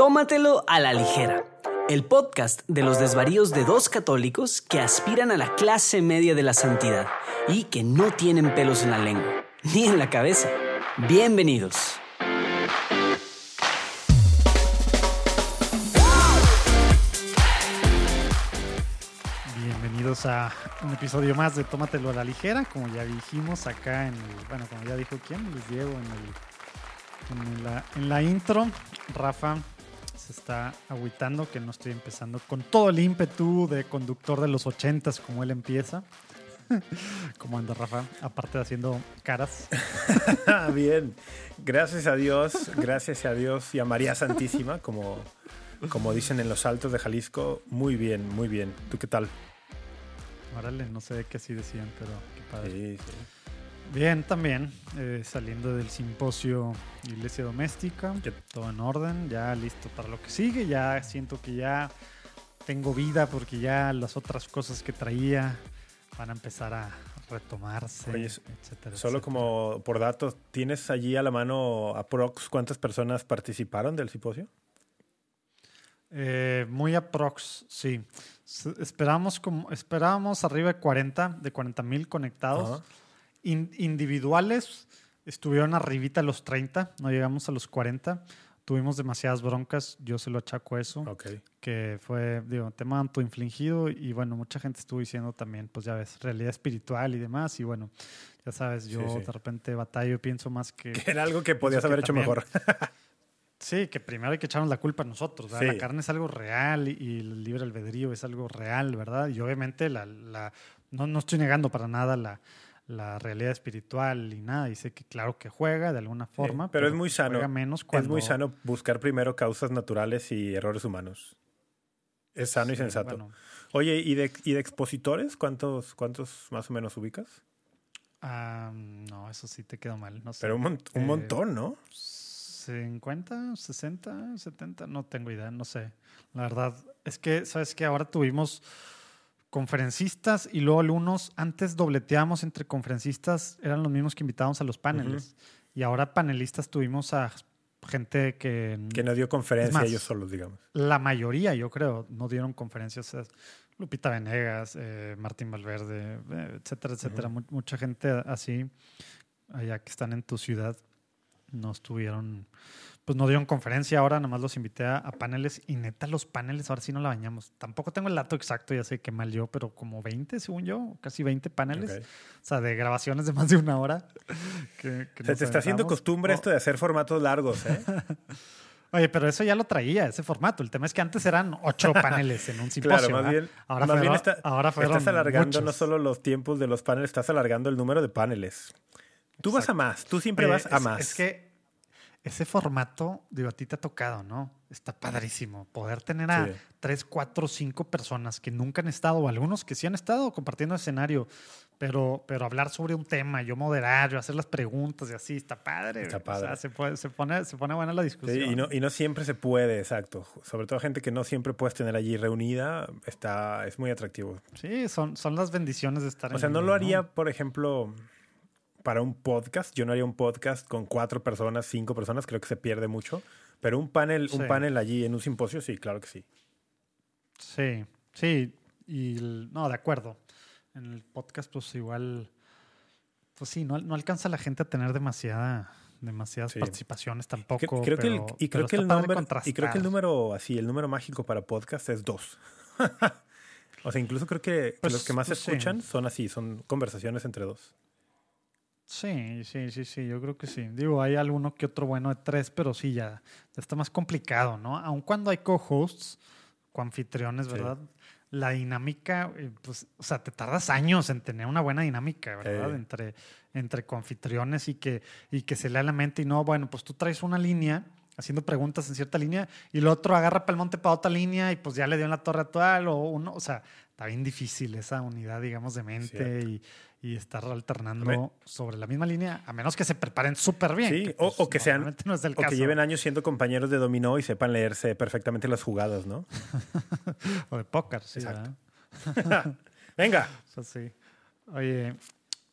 Tómatelo a la ligera. El podcast de los desvaríos de dos católicos que aspiran a la clase media de la santidad y que no tienen pelos en la lengua, ni en la cabeza. Bienvenidos. Bienvenidos a un episodio más de Tómatelo a la ligera, como ya dijimos acá en el, bueno, como ya dijo quién, les Diego en, el, en la intro, Rafa se está agüitando que no estoy empezando con todo el ímpetu de conductor de los ochentas como él empieza. ¿Cómo anda Rafa? Aparte de haciendo caras. Bien, gracias a Dios, gracias a Dios y a María Santísima, como, como dicen en los altos de Jalisco, muy bien, muy bien. ¿Tú qué tal? Órale, no sé qué así decían, pero qué padre. Sí, sí. Bien, también, eh, saliendo del simposio Iglesia Doméstica, todo en orden, ya listo para lo que sigue, ya siento que ya tengo vida porque ya las otras cosas que traía van a empezar a retomarse, Oye, etcétera. Solo etcétera. como por datos, ¿tienes allí a la mano aprox cuántas personas participaron del simposio? Eh, muy aprox, sí. Esperamos, como, esperábamos arriba de 40, de 40 mil conectados. Ajá. In- individuales estuvieron arribita a los 30, no llegamos a los 40. Tuvimos demasiadas broncas, yo se lo achaco a eso, Ok. que fue, digo, tema autoinfligido y bueno, mucha gente estuvo diciendo también, pues ya ves, realidad espiritual y demás y bueno, ya sabes, yo Sí, sí. de repente batallo pienso más que... Que era algo que podías que haber hecho también- mejor. Sí, que primero hay que echarnos la culpa a nosotros. La carne es algo real y, y el libre albedrío es algo real, ¿verdad? Y obviamente la, la- no, no estoy negando para nada la, la realidad espiritual y nada. Sé que claro que juega de alguna forma. pero es muy sano. Es muy sano buscar primero causas naturales y errores humanos. Es sano y sensato. bueno, Oye, ¿y de, ¿y de expositores? ¿Cuántos, ¿Cuántos más o menos ubicas? ah, no, eso sí te quedó mal. No sé. Pero un, mon- un Eh, montón, ¿no? 50, 60, 70, no tengo idea, no sé. La verdad es que, ¿sabes que Ahora tuvimos conferencistas y luego algunos, antes dobleteábamos entre conferencistas, eran los mismos que invitábamos a los paneles. Y ahora panelistas tuvimos a gente que, Que no dio conferencia más, ellos solos, digamos. la mayoría, yo creo, no dieron conferencias. Lupita Venegas, eh, Martín Valverde, eh, etcétera, etcétera. Mu- mucha gente así, allá que están en tu ciudad, no estuvieron, pues no dieron conferencia. Ahora nada más los invité a, a paneles y neta los paneles, ahora sí no la bañamos. Tampoco tengo el dato exacto, ya sé que mal yo, pero como 20, según yo, casi 20 paneles. O sea, de grabaciones de más de una hora. que- que Se te está haciendo costumbre Oh, esto de hacer formatos largos, ¿eh? Oye, pero eso ya lo traía, ese formato. El tema es que antes eran ocho paneles en un simposio. claro, más ¿verdad? bien, ahora más bien fueron, está- ahora fueron estás alargando no solo los tiempos de los paneles, estás alargando el número de paneles. Tú vas a más, tú siempre Oye, vas a es- más. Es que ese formato, digo, a ti te ha tocado, ¿no? Está padrísimo. Poder tener a Sí. tres, cuatro, cinco personas que nunca han estado, o algunos que sí han estado compartiendo escenario, pero, pero hablar sobre un tema, yo moderar, yo hacer las preguntas y así, está padre. Está güey. O sea, padre. se, puede- se pone, se pone buena la Sí, discusión. y, no, y no siempre se puede, exacto. Sobre todo gente que no siempre puedes tener allí reunida, está, es muy atractivo. Sí, son, son las bendiciones de estar O en sea, no lo haría, por ejemplo, para un podcast. Yo no haría un podcast con cuatro personas, cinco personas, creo que se pierde mucho. Pero un panel, un panel allí en un simposio, sí, claro que sí. Sí, sí, y no, de acuerdo. En el podcast, pues igual, pues sí, no, no alcanza la gente a tener demasiada, demasiadas Sí. participaciones tampoco. creo que el, y creo que el número, y creo que el número así, el número mágico para podcast es dos. o sea, incluso creo que, Pues- los que más pues sí. escuchan son así, son conversaciones entre dos. Sí, sí, sí, sí, yo creo que sí. Digo, hay alguno que otro bueno de tres, pero sí, ya, ya está más complicado, ¿no? Aun cuando hay co-hosts, coanfitriones, Sí. ¿verdad? La dinámica, eh, pues, o sea, te tardas años en tener una buena dinámica, ¿verdad? Eh. Entre, entre coanfitriones y que, y que se lea la mente y no, bueno, pues tú traes una línea haciendo preguntas en cierta línea y el otro agarra para el monte para otra línea y pues ya le dio en la torre actual o uno, o sea, está bien difícil esa unidad, digamos, de mente y, y estar alternando sobre la misma línea, a menos que se preparen súper bien. Sí, o- pues, o que sean- no es el O caso. que lleven años siendo compañeros de dominó y sepan leerse perfectamente las jugadas, ¿no? O de póker, sí. Exacto. Venga. Eso sí. Oye,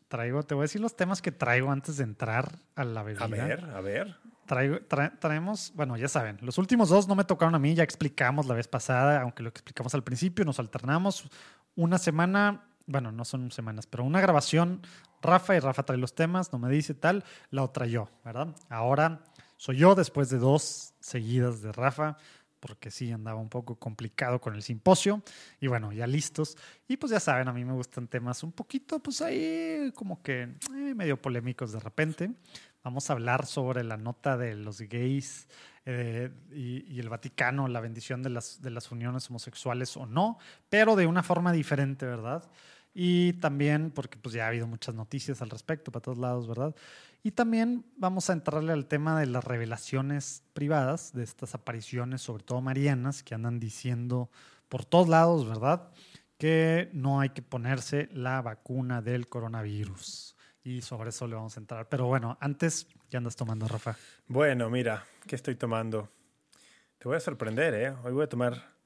traigo, te voy a decir los temas que traigo antes de entrar a la bebida. A ver, a ver. traigo- tra- traemos, bueno, ya saben, los últimos dos no me tocaron a mí, ya explicamos la vez pasada, aunque lo explicamos al principio, nos alternamos una semana, bueno, no son semanas, pero una grabación, Rafa y Rafa trae los temas, no me dice tal, la otra yo, ¿verdad? Ahora soy yo después de dos seguidas de Rafa, porque sí andaba un poco complicado con el simposio, y bueno, ya listos. Y pues ya saben, a mí me gustan temas un poquito, pues ahí como que eh, medio polémicos de repente. Vamos a hablar sobre la nota de los gays eh, y, y el Vaticano, la bendición de las, de las uniones homosexuales o no, pero de una forma diferente, ¿verdad? Y también, porque pues ya ha habido muchas noticias al respecto para todos lados, ¿verdad? Y también vamos a entrarle al tema de las revelaciones privadas, de estas apariciones, sobre todo marianas, que andan diciendo por todos lados, ¿verdad? Que no hay que ponerse la vacuna del coronavirus. Y sobre eso le vamos a entrar. Pero bueno, antes, ¿qué andas tomando, Rafa? Bueno, mira, ¿qué estoy tomando? Te voy a sorprender, ¿eh? Hoy voy a tomar...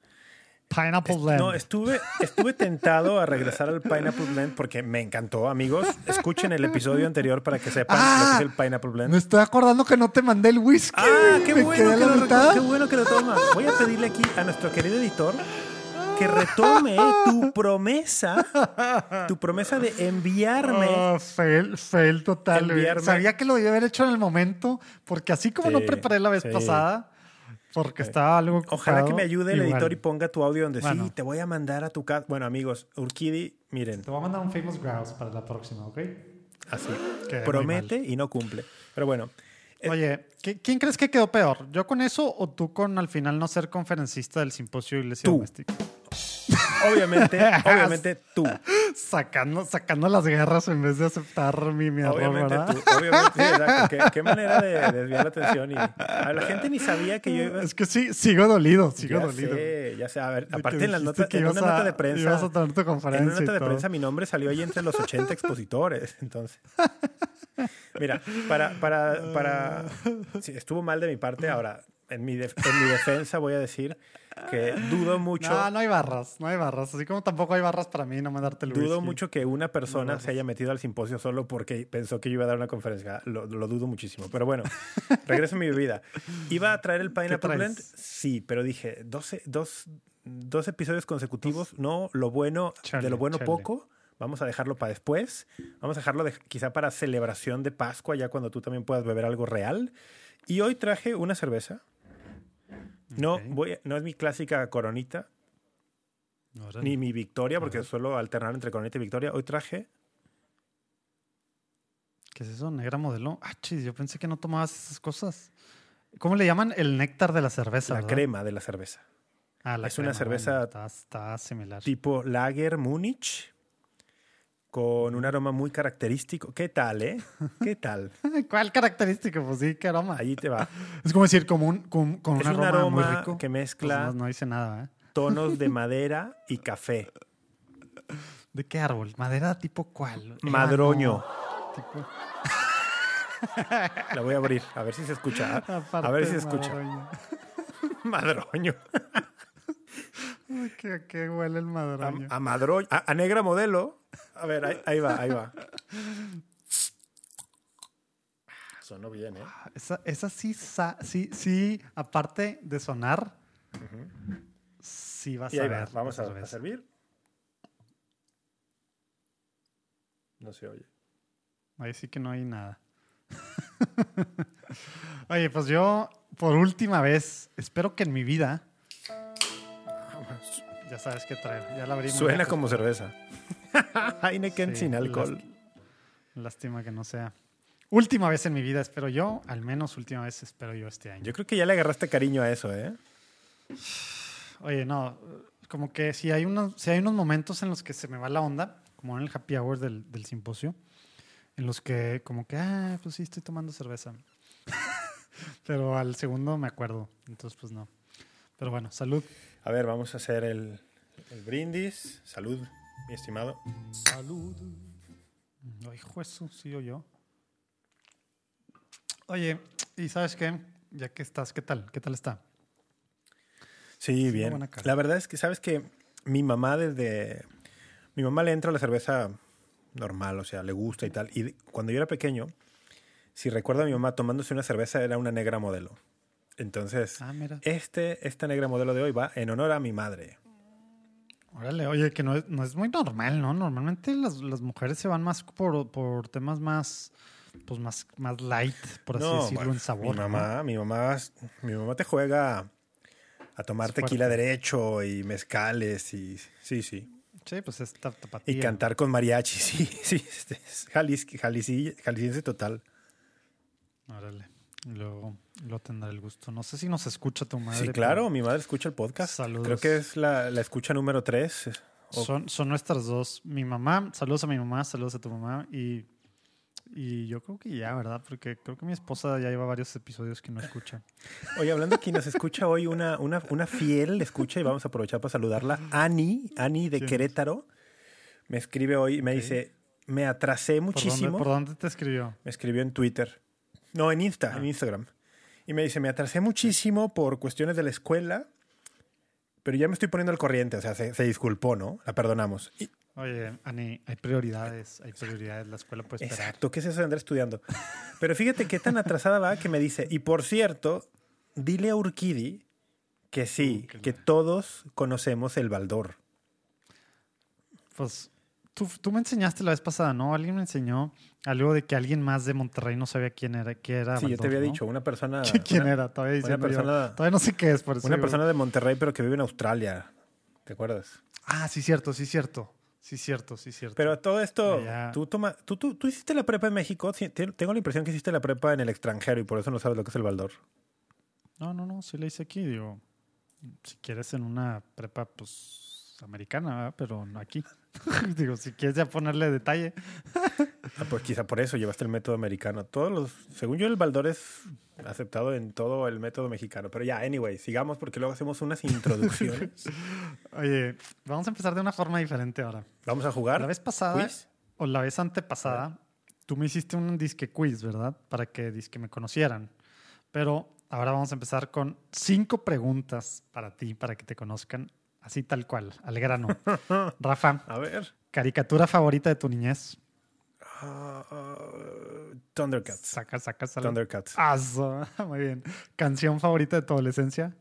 Pineapple Blend. No, estuve, estuve tentado a regresar al Pineapple Blend porque me encantó, amigos. Escuchen el episodio anterior para que sepan lo que es el Pineapple Blend. Me estoy acordando que no te mandé el whisky. Ah, qué Me bueno, quedé que la lo, mitad. qué bueno que lo toma. Voy a pedirle aquí a nuestro querido editor que retome tu promesa, tu promesa de enviarme. Oh, fail, fail total. Enviarme- Sabía que lo iba a haber hecho en el momento, porque así como no preparé la vez sí. pasada, porque estaba algo Ojalá que me ayude el igual. editor y ponga tu audio donde sí, Bueno. te voy a mandar a tu casa. Bueno, amigos, Urquidi, miren, Te voy a mandar un Famous Grouse para la próxima, ¿ok? así. Quedé Promete y no cumple. Pero bueno, Eh, Oye, ¿qui- ¿quién crees que quedó peor? ¿Yo con eso o tú con al final no ser conferencista del simposio de Iglesia Tú. Doméstica? obviamente, obviamente tú. Sacando, sacando las guerras en vez de aceptar mi, mi error, Obviamente ¿verdad? tú. Obviamente, sí, exacto. ¿Qué, qué manera de desviar la atención. Y, a la gente ni sabía que yo iba Es que sí, sigo dolido, sigo ya dolido. sé, ya sé. A ver, De aparte en, la dijiste nota, que en ibas una a- nota de ibas prensa. a tener tu En una conferencia nota de prensa mi nombre salió ahí entre los 80 expositores. Entonces. Mira, para, para, para. sí, estuvo mal de mi parte. Ahora, en mi, def- en mi defensa voy a decir que dudo mucho. No, no hay barras, no hay barras. Así como tampoco hay barras para mí no mandarte el Dudo whisky. mucho que una persona se haya metido al simposio solo porque pensó que yo iba a dar una conferencia. Lo, lo dudo muchísimo. Pero bueno, regreso a mi bebida. ¿Iba a traer el Pineapple? Blend? Sí, pero dije, 12, dos, dos episodios consecutivos. No, lo bueno, Chale, de lo bueno chale. poco. Vamos a dejarlo para después. Vamos a dejarlo de- quizá para celebración de Pascua, ya cuando tú también puedas beber algo real. Y hoy traje una cerveza. No, voy no es mi clásica coronita, ni mi victoria, porque suelo alternar entre coronita y victoria. Hoy traje ¿Qué es eso? ¿Negra modelo? Ah, chis, yo pensé que no tomabas esas cosas. ¿Cómo le llaman? El néctar de la cerveza. la ¿verdad? crema de la cerveza. Ah, la es una cerveza bueno, está, está similar. Tipo Lager Múnich, con un aroma muy característico. ¿Qué tal, eh? ¿Qué tal? ¿Cuál característica? Pues sí, qué aroma. Allí te va. Es como decir, como un, con, con Es un aroma, muy rico. que Pues mezcla no, no dice nada, ¿eh? tonos de madera y café. ¿De qué árbol? ¿Madera tipo cuál? Madroño. Ébano, tipo- La voy a abrir, a ver si se escucha. A ver si se escucha. madroño. Madroño. ¿Qué, qué huele el madroño? A, a madroño. A, a negra modelo. A ver, ahí, ahí va, ahí va. Sonó bien, ¿eh? Esa, esa sí, sa- sí, sí, aparte de sonar, sí vas Y a ahí ver. va. Vamos a, a servir. No se oye. Ahí sí que no hay nada. Oye, pues yo, por última vez, espero que en mi vida, ya sabes qué traer, ya la abrí. muy Suena como cerveza. Heineken Sí, sin alcohol. lás- Lástima que no sea. Última vez en mi vida, espero yo, al menos última vez espero yo este año. Yo creo que ya le agarraste cariño a eso, ¿eh? Oye, no, como que si hay unos, si hay unos momentos en los que se me va la onda, como en el happy hour del, del simposio, en los que como que, ah, pues sí, estoy tomando cerveza. Pero al segundo me acuerdo, entonces pues no. Pero bueno, salud. A ver, vamos a hacer el, el brindis. Salud, mi estimado. Salud. Ay, eso, sí o yo. Oye, ¿y sabes qué? Ya que estás, ¿qué tal? ¿Qué tal está? Sí, bien. La verdad es que, ¿sabes que Mi mamá desde... Mi mamá le entra la cerveza normal, o sea, le gusta y tal. Y cuando yo era pequeño, si recuerdo a mi mamá tomándose una cerveza, era una negra modelo. Entonces, Ah, este, esta negra modelo de hoy va en honor a mi madre. Órale, oye, que no es, no es muy normal, ¿no? Normalmente las, las mujeres se van más por, por temas más, pues más, más light, por así decirlo, bueno, en sabor. Mi ¿no? mamá, mi mamá, mi mamá te juega a tomar tequila derecho y mezcales y sí, sí. Sí, pues es tap- tapatía. Y cantar con mariachi, sí, sí. este, es jalisciense total. Órale. Luego lo tendrá el gusto. No sé si nos escucha tu madre. Sí, pero claro, mi madre escucha el podcast. Saludos. Creo que es la, la escucha número tres. o- Son, son nuestras dos. Mi mamá, saludos a mi mamá, saludos a tu mamá. Y, y yo creo que ya, ¿verdad? Porque creo que mi esposa ya lleva varios episodios que no escucha. Oye, hablando aquí, nos escucha hoy una, una, una fiel escucha y vamos a aprovechar para saludarla. Ani, Ani de. Querétaro, me escribe hoy y me dice, me atrasé ¿Por dónde, muchísimo. ¿Por dónde te escribió? Me escribió en Twitter. No, en Insta, Ah. en Instagram. Y me dice, me atrasé muchísimo por cuestiones de la escuela, pero ya me estoy poniendo al corriente. O sea, se, se disculpó, ¿no? La perdonamos. Y- Oye, Ani, hay prioridades, hay prioridades. La escuela puede esperar. exacto, ¿qué es eso de andar estudiando? Pero fíjate qué tan atrasada va que me dice, y por cierto, dile a Urquidi que sí, Uh, que todos conocemos el Baldor. Pues tú, tú me enseñaste la vez pasada, ¿no? Alguien me enseñó algo de que alguien más de Monterrey no sabía quién era. Quién era Sí, yo te había ¿no? dicho, una persona... ¿Quién una- era? Todavía, una diciendo yo. persona- Todavía no sé qué es, por eso Una digo- persona de Monterrey, pero que vive en Australia. ¿Te acuerdas? Ah, sí, cierto, sí, cierto. Sí, cierto, sí, cierto. Pero todo esto, tú, toma, tú, tú, tú hiciste la prepa en México. Tengo la impresión que hiciste la prepa en el extranjero y por eso no sabes lo que es el Baldor. No, no, no, sí le hice aquí, digo. Si quieres en una prepa, pues, americana, ¿verdad? pero no aquí. digo, si quieres ya ponerle detalle. Ah, pues quizá por eso llevaste el método americano. Todos los, según yo, el Baldor es aceptado en todo el método mexicano. Pero ya, anyway, sigamos porque luego hacemos unas introducciones. Oye, vamos a empezar de una forma diferente ahora. Vamos a jugar. La vez pasada, quiz. o la vez antepasada, tú me hiciste un disque quiz, ¿verdad? Para que disque me conocieran. Pero ahora vamos a empezar con cinco preguntas para ti, para que te conozcan, así tal cual, al grano. Rafa, A ver. caricatura favorita de tu niñez. Ah, Thundercats. Saca, saca, saca. Thundercats. Aso. Muy bien. Canción favorita de tu adolescencia.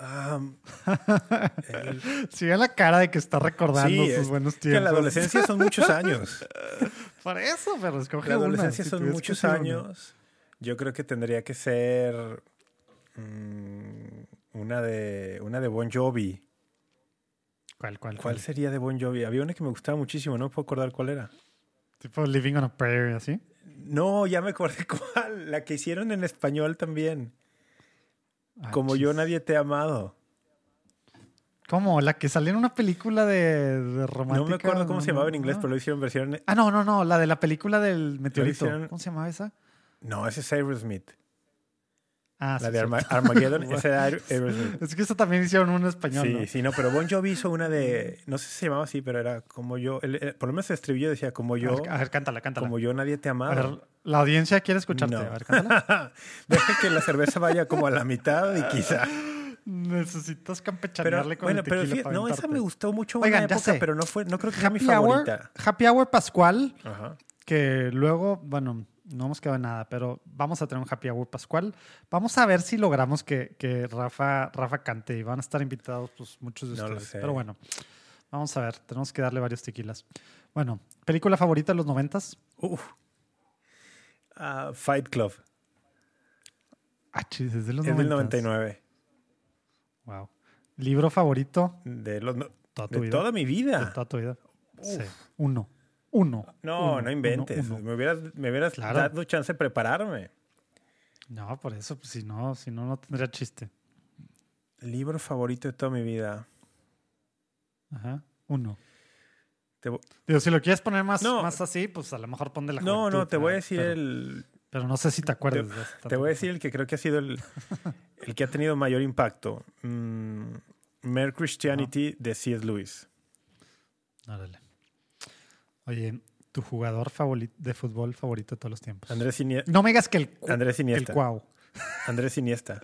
Ah, el- Sigue la cara de que está recordando sí, sus es buenos que tiempos. la adolescencia son muchos años. Por eso, pero escoge La adolescencia son que muchos una. años. Yo creo que tendría que ser mm, una de una de Bon Jovi. ¿Cuál, cuál, ¿Cuál sería de Bon Jovi? Había una que me gustaba muchísimo, no me puedo acordar cuál era. Tipo Living on a Prayer, así. No, ya me acordé cuál. La que hicieron en español también. Ah, Como yo nadie te ha amado. ¿Cómo? La que salió en una película de, de romántica. No me acuerdo cómo no, se llamaba en inglés, no. pero lo hicieron versión. Ah, no, no, no. La de la película del meteorito. hicieron- ¿Cómo se llamaba esa? No, ese es Aerosmith. Ah, La sí, de. Arma- Armageddon, esa era Aer- Aerosmith. Es que esa también hicieron en español, Sí, ¿no? sí, no, pero Bon Jovi hizo una de. No sé si se llamaba así, pero era como yo. el- el- por lo menos el estribillo decía como A yo. ver, a ver, cántala, cántala. Como yo nadie te ha A ver, la audiencia quiere escucharte. No. A ver, cántala. Deja que la cerveza vaya como a la mitad y quizá. Necesitas Pero campechanearle con bueno, el pero tequila fíjate, no, esa me gustó mucho Oigan, una época, sé. pero no fue, no creo que sea mi Happy Hour, favorita. Happy Hour Pascual, Ajá. que luego, bueno, no hemos quedado en nada, pero vamos a tener un Happy Hour Pascual. Vamos a ver si logramos que, que Rafa, Rafa cante y van a estar invitados pues, muchos de No lo ustedes. sé. Pero bueno, vamos a ver, tenemos que darle varios tequilas. Bueno, ¿película favorita de los noventas? Uf. Ah, Fight Club. Ah, chis, es de los Es del 90s. 99. Wow. ¿Libro favorito De, los, no- toda tu de vida? toda mi de vida. toda tu vida? Uf. Sí. Uno. Uno. No, Uno, no inventes. uno, uno. Me hubieras, me hubieras Claro. dado chance de prepararme. No, por eso, pues si no, si no, no tendría chiste. Libro favorito de toda mi vida. Ajá. Uno. Te Digo, si lo quieres poner más, No. más así, pues a lo mejor pon de la no, no, te voy a decir pero, el. Pero no sé si te acuerdas. Te tanto. voy a decir el que creo que ha sido el, el que ha tenido mayor impacto. Mm, Mere Christianity de C.S. Lewis. Órale. Oye, tu jugador de fútbol favorito de todos los tiempos. Andrés, Inie- No me digas que el, Andrés que el Iniesta. cuau. Andrés Iniesta.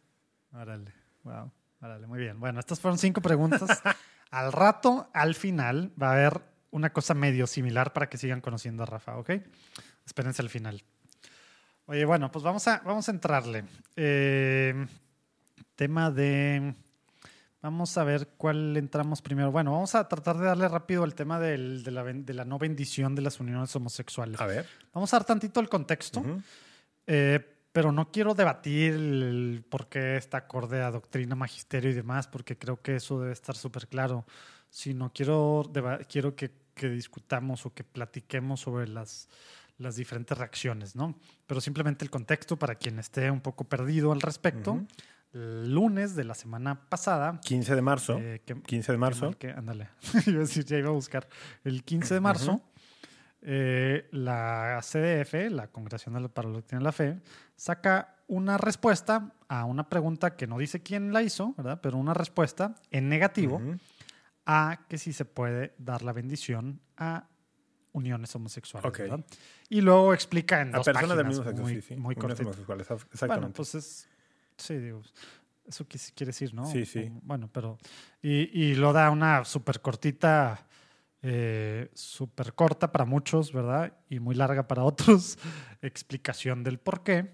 Órale. Wow. Órale, muy bien. Bueno, estas fueron cinco preguntas. al rato, al final, va a haber una cosa medio similar para que sigan conociendo a Rafa, ¿ok? Espérense al final. Oye, bueno, pues vamos a, vamos a entrarle. Eh, tema de... Vamos a ver cuál entramos primero. Bueno, vamos a tratar de darle rápido al tema del- de, la, de la no bendición de las uniones homosexuales. A ver. Vamos a dar tantito el contexto, Ujú. eh, pero no quiero debatir el por qué está acorde a doctrina, magisterio y demás, porque creo que eso debe estar súper claro. Sino quiero, quiero que, que discutamos o que platiquemos sobre las, las diferentes reacciones, ¿no? Pero simplemente el contexto para quien esté un poco perdido al respecto. Ujú. El lunes de la semana pasada. 15 de marzo. eh, que- 15 de marzo. Que- ándale. iba a decir, ya iba a buscar. El 15 de marzo, eh, la CDF, la Congregación para la Doctrina de la Fe, saca una respuesta a una pregunta que no dice quién la hizo, ¿verdad? Pero una respuesta en negativo a que si se puede dar la bendición a uniones homosexuales. Y luego explica en A dos personas del páginas, mismo sexo, muy, sí, sí. muy cortito. Bueno, pues es. Sí, digo. Eso quiere decir, ¿no? Sí, sí. Bueno, pero. Y, y lo da una súper cortita, eh, súper corta para muchos, ¿verdad? Y muy larga para otros, explicación del por qué.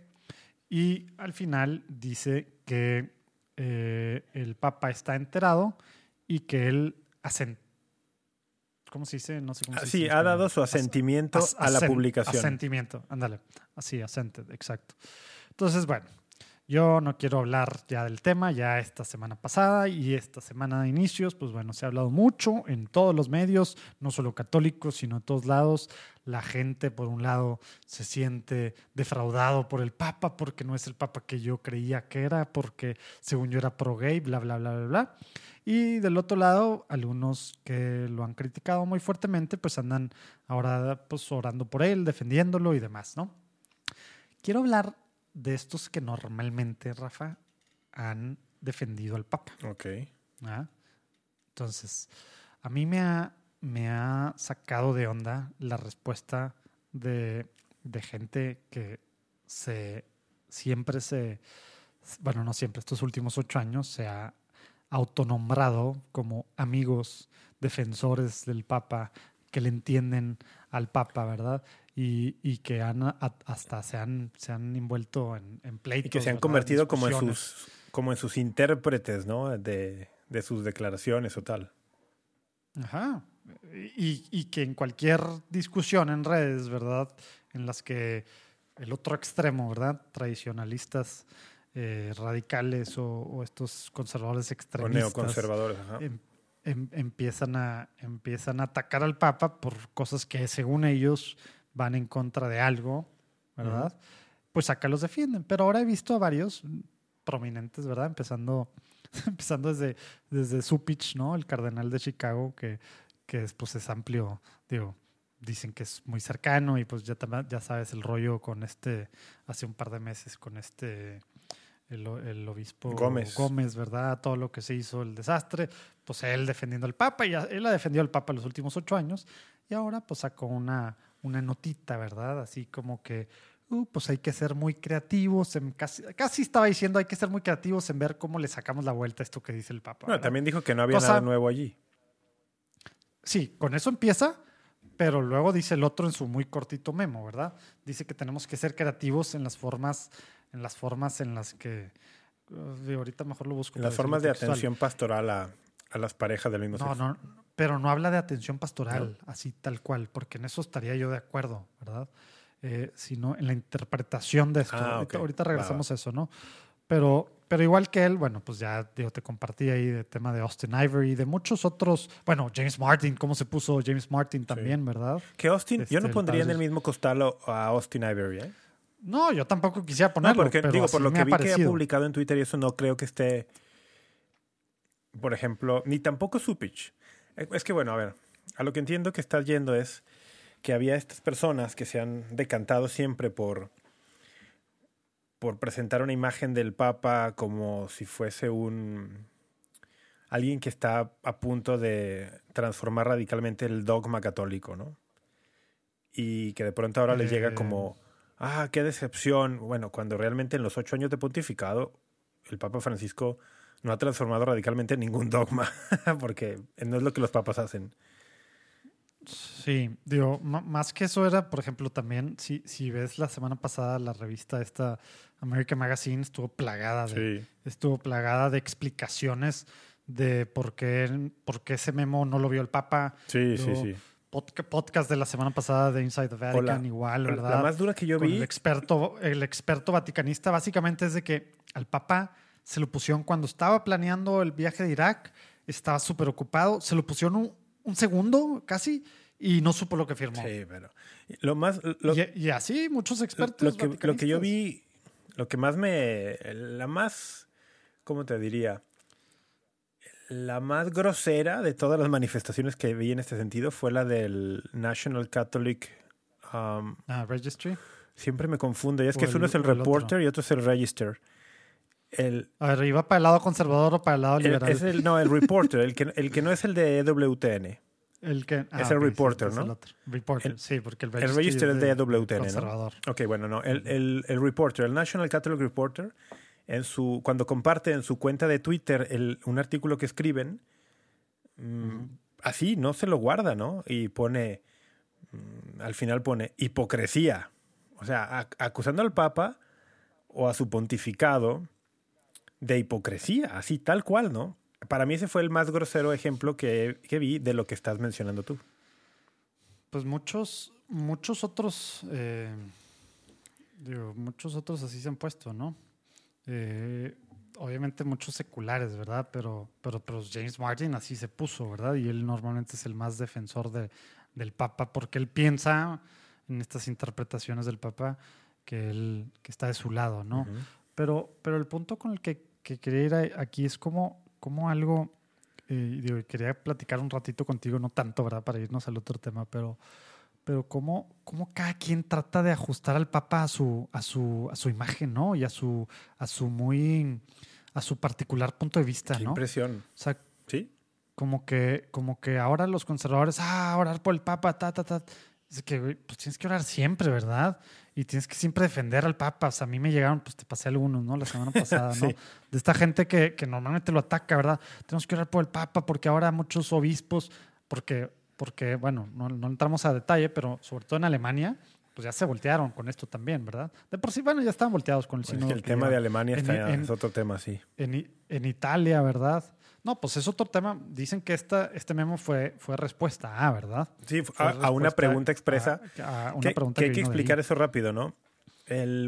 Y al final dice que eh, el Papa está enterado y que él asen- ¿Cómo se dice? No sé cómo se dice. sí, ha dado su As- asentimiento As- a la asen- publicación. Asentimiento, ándale. Así, assented, exacto. Entonces, bueno, yo no quiero hablar ya del tema, ya esta semana pasada y esta semana de inicios, pues bueno, se ha hablado mucho en todos los medios, no solo católicos, sino en todos lados. La gente, por un lado, se siente defraudado por el Papa porque no es el Papa que yo creía que era, porque según yo era pro-gay, bla, bla, bla, bla, bla. Y del otro lado, algunos que lo han criticado muy fuertemente, pues andan ahora pues orando por él, defendiéndolo y demás, ¿no? Quiero hablar de estos que normalmente, Rafa, han defendido al Papa. Ok. ¿ah? Entonces, a mí me ha, me ha sacado de onda la respuesta de, de gente que se siempre se, bueno, no siempre, estos últimos ocho años se ha autonombrado como amigos defensores del Papa que le entienden al Papa, ¿verdad? Y, y que han a- hasta se han, se han envuelto en, en pleitos. Y que se han ¿verdad? convertido como en sus, como en sus intérpretes, ¿no? De, de sus declaraciones o tal. Ajá. Y, y que en cualquier discusión en redes, ¿verdad? En las que el otro extremo, ¿verdad? Tradicionalistas eh, radicales o, o estos conservadores O extremistas neoconservadores. ajá. em- em- empiezan, a, empiezan a atacar al Papa por cosas que según ellos van en contra de algo, ¿verdad? Pues acá los defienden. Pero ahora he visto a varios prominentes, ¿verdad? Empezando, empezando desde, desde Supich, ¿no? El cardenal de Chicago, que, que es, pues es amplio, digo, dicen que es muy cercano y pues ya, ya sabes el rollo con este, hace un par de meses con este, el, obispo Gómez. Gómez, ¿verdad? Todo lo que se hizo, el desastre, pues él defendiendo al Papa, y él ha defendido al Papa los últimos ocho años y ahora pues sacó una, una notita, ¿verdad? Así como que, uh, pues hay que ser muy creativos, en, casi, casi estaba diciendo hay que ser muy creativos en ver cómo le sacamos la vuelta a esto que dice el Papa. Bueno, también dijo que no había nada nuevo allí. Sí, con eso empieza, pero luego dice el otro en su muy cortito memo, ¿verdad? Dice que tenemos que ser creativos en las formas, en las formas en las que uh, ahorita mejor lo busco. En las formas de textual. atención pastoral a, a las parejas del mismo No, sexo. no, pero no habla de atención pastoral, así tal cual, porque en eso estaría yo de acuerdo, ¿verdad? Eh, sino en la interpretación de esto. Ah, ahorita, ahorita Va, regresamos a eso, ¿no? Pero, pero igual que él, bueno, pues ya digo, te compartí ahí el tema de Austin Ivory y de muchos otros. Bueno, James Martin, cómo se puso James Martin también, ¿verdad? Que Austin, yo Este, no el pondría en el mismo costal a Austin Ivory, ¿eh? No, yo tampoco quisiera No, ponerlo. porque pero digo, por lo que vi que ha publicado en Twitter y eso no creo que esté, por ejemplo, ni tampoco Supich. Eh, Es que bueno, a ver, a lo que entiendo que estás yendo es que había estas personas que se han decantado siempre por por presentar una imagen del Papa como si fuese un alguien que está a punto de transformar radicalmente el dogma católico, ¿no? Y que de pronto ahora les llega Eh. como, ah, qué decepción. Bueno, cuando realmente en los ocho años de pontificado, el Papa Francisco no ha transformado radicalmente ningún dogma, porque no es lo que los papas hacen. Sí, digo, más que eso era, por ejemplo, también, si, si ves la semana pasada la revista esta American Magazine estuvo plagada de, estuvo plagada de explicaciones de por qué, por qué ese memo no lo vio el Papa. Sí, sí, sí. podcast de la semana pasada de Inside the Vatican, igual, ¿verdad? La más dura que yo vi. El experto, el experto vaticanista básicamente es de que al Papa se lo pusieron cuando estaba planeando el viaje de Irak, estaba súper ocupado, se lo pusieron un, un segundo casi y no supo lo que firmó. Sí, pero lo más... y, así muchos expertos. Lo que, lo que, yo vi, lo que más me... La más, ¿cómo te diría? La más grosera de todas las manifestaciones que vi en este sentido fue la del National Catholic... Um, ah, Registry. Siempre me confunde. Es que uno es el Reporter y otro es el Register. El, a ver, ¿iba para el lado conservador o para el lado liberal? es el, no, el Reporter, el, que, el que no es el de EWTN. El que, ah, es el reporter, ¿no? reporter, sí, porque el register, es de, WTN, ¿no? Ok, bueno, no. El, el, el, reporter, el National Catholic Reporter, en su, cuando comparte en su cuenta de Twitter el, un artículo que escriben, mm, así, no se lo guarda, ¿no? Y pone, mm, al final pone hipocresía. O sea, acusando al Papa o a su pontificado de hipocresía, así tal cual, ¿no? Para mí ese fue el más grosero ejemplo que, vi de lo que estás mencionando tú. Pues muchos, muchos otros, eh, digo, muchos otros así se han puesto, ¿no? Eh, obviamente muchos seculares, ¿verdad? Pero, pero, pero James Martin así se puso, ¿verdad? Y él normalmente es el más defensor de, del Papa porque él piensa en estas interpretaciones del Papa que él que está de su lado, ¿no? pero, pero el punto con el que, que quería ir aquí es como como algo, eh, digo, quería platicar un ratito contigo, no tanto, ¿verdad? Para irnos al otro tema, pero, pero cómo, cómo cada quien trata de ajustar al Papa a su, a su, a su imagen, ¿no? Y a su, a su muy, a su particular punto de vista, Qué ¿no? impresión. O sea, sí. Como que, como que ahora los conservadores, ah, orar por el Papa, ta, ta, ta. Es que, pues tienes que orar siempre, ¿verdad? y tienes que siempre defender al Papa. O sea, a mí me llegaron, pues te pasé algunos, ¿no? La semana pasada, ¿no? De esta gente que, que, normalmente lo ataca, ¿verdad? Tenemos que orar por el Papa porque ahora muchos obispos, porque, porque bueno, no, no entramos a detalle, pero sobre todo en Alemania, pues ya se voltearon con esto también, ¿verdad? De por sí, bueno, ya estaban volteados con el pues el tema de Alemania está, es otro tema, sí. En, en Italia, ¿verdad? No, pues es otro tema. Dicen que esta, este memo fue, fue respuesta a, ¿verdad? Sí, a, una pregunta expresa. A, una pregunta que, hay que explicar eso rápido, ¿no?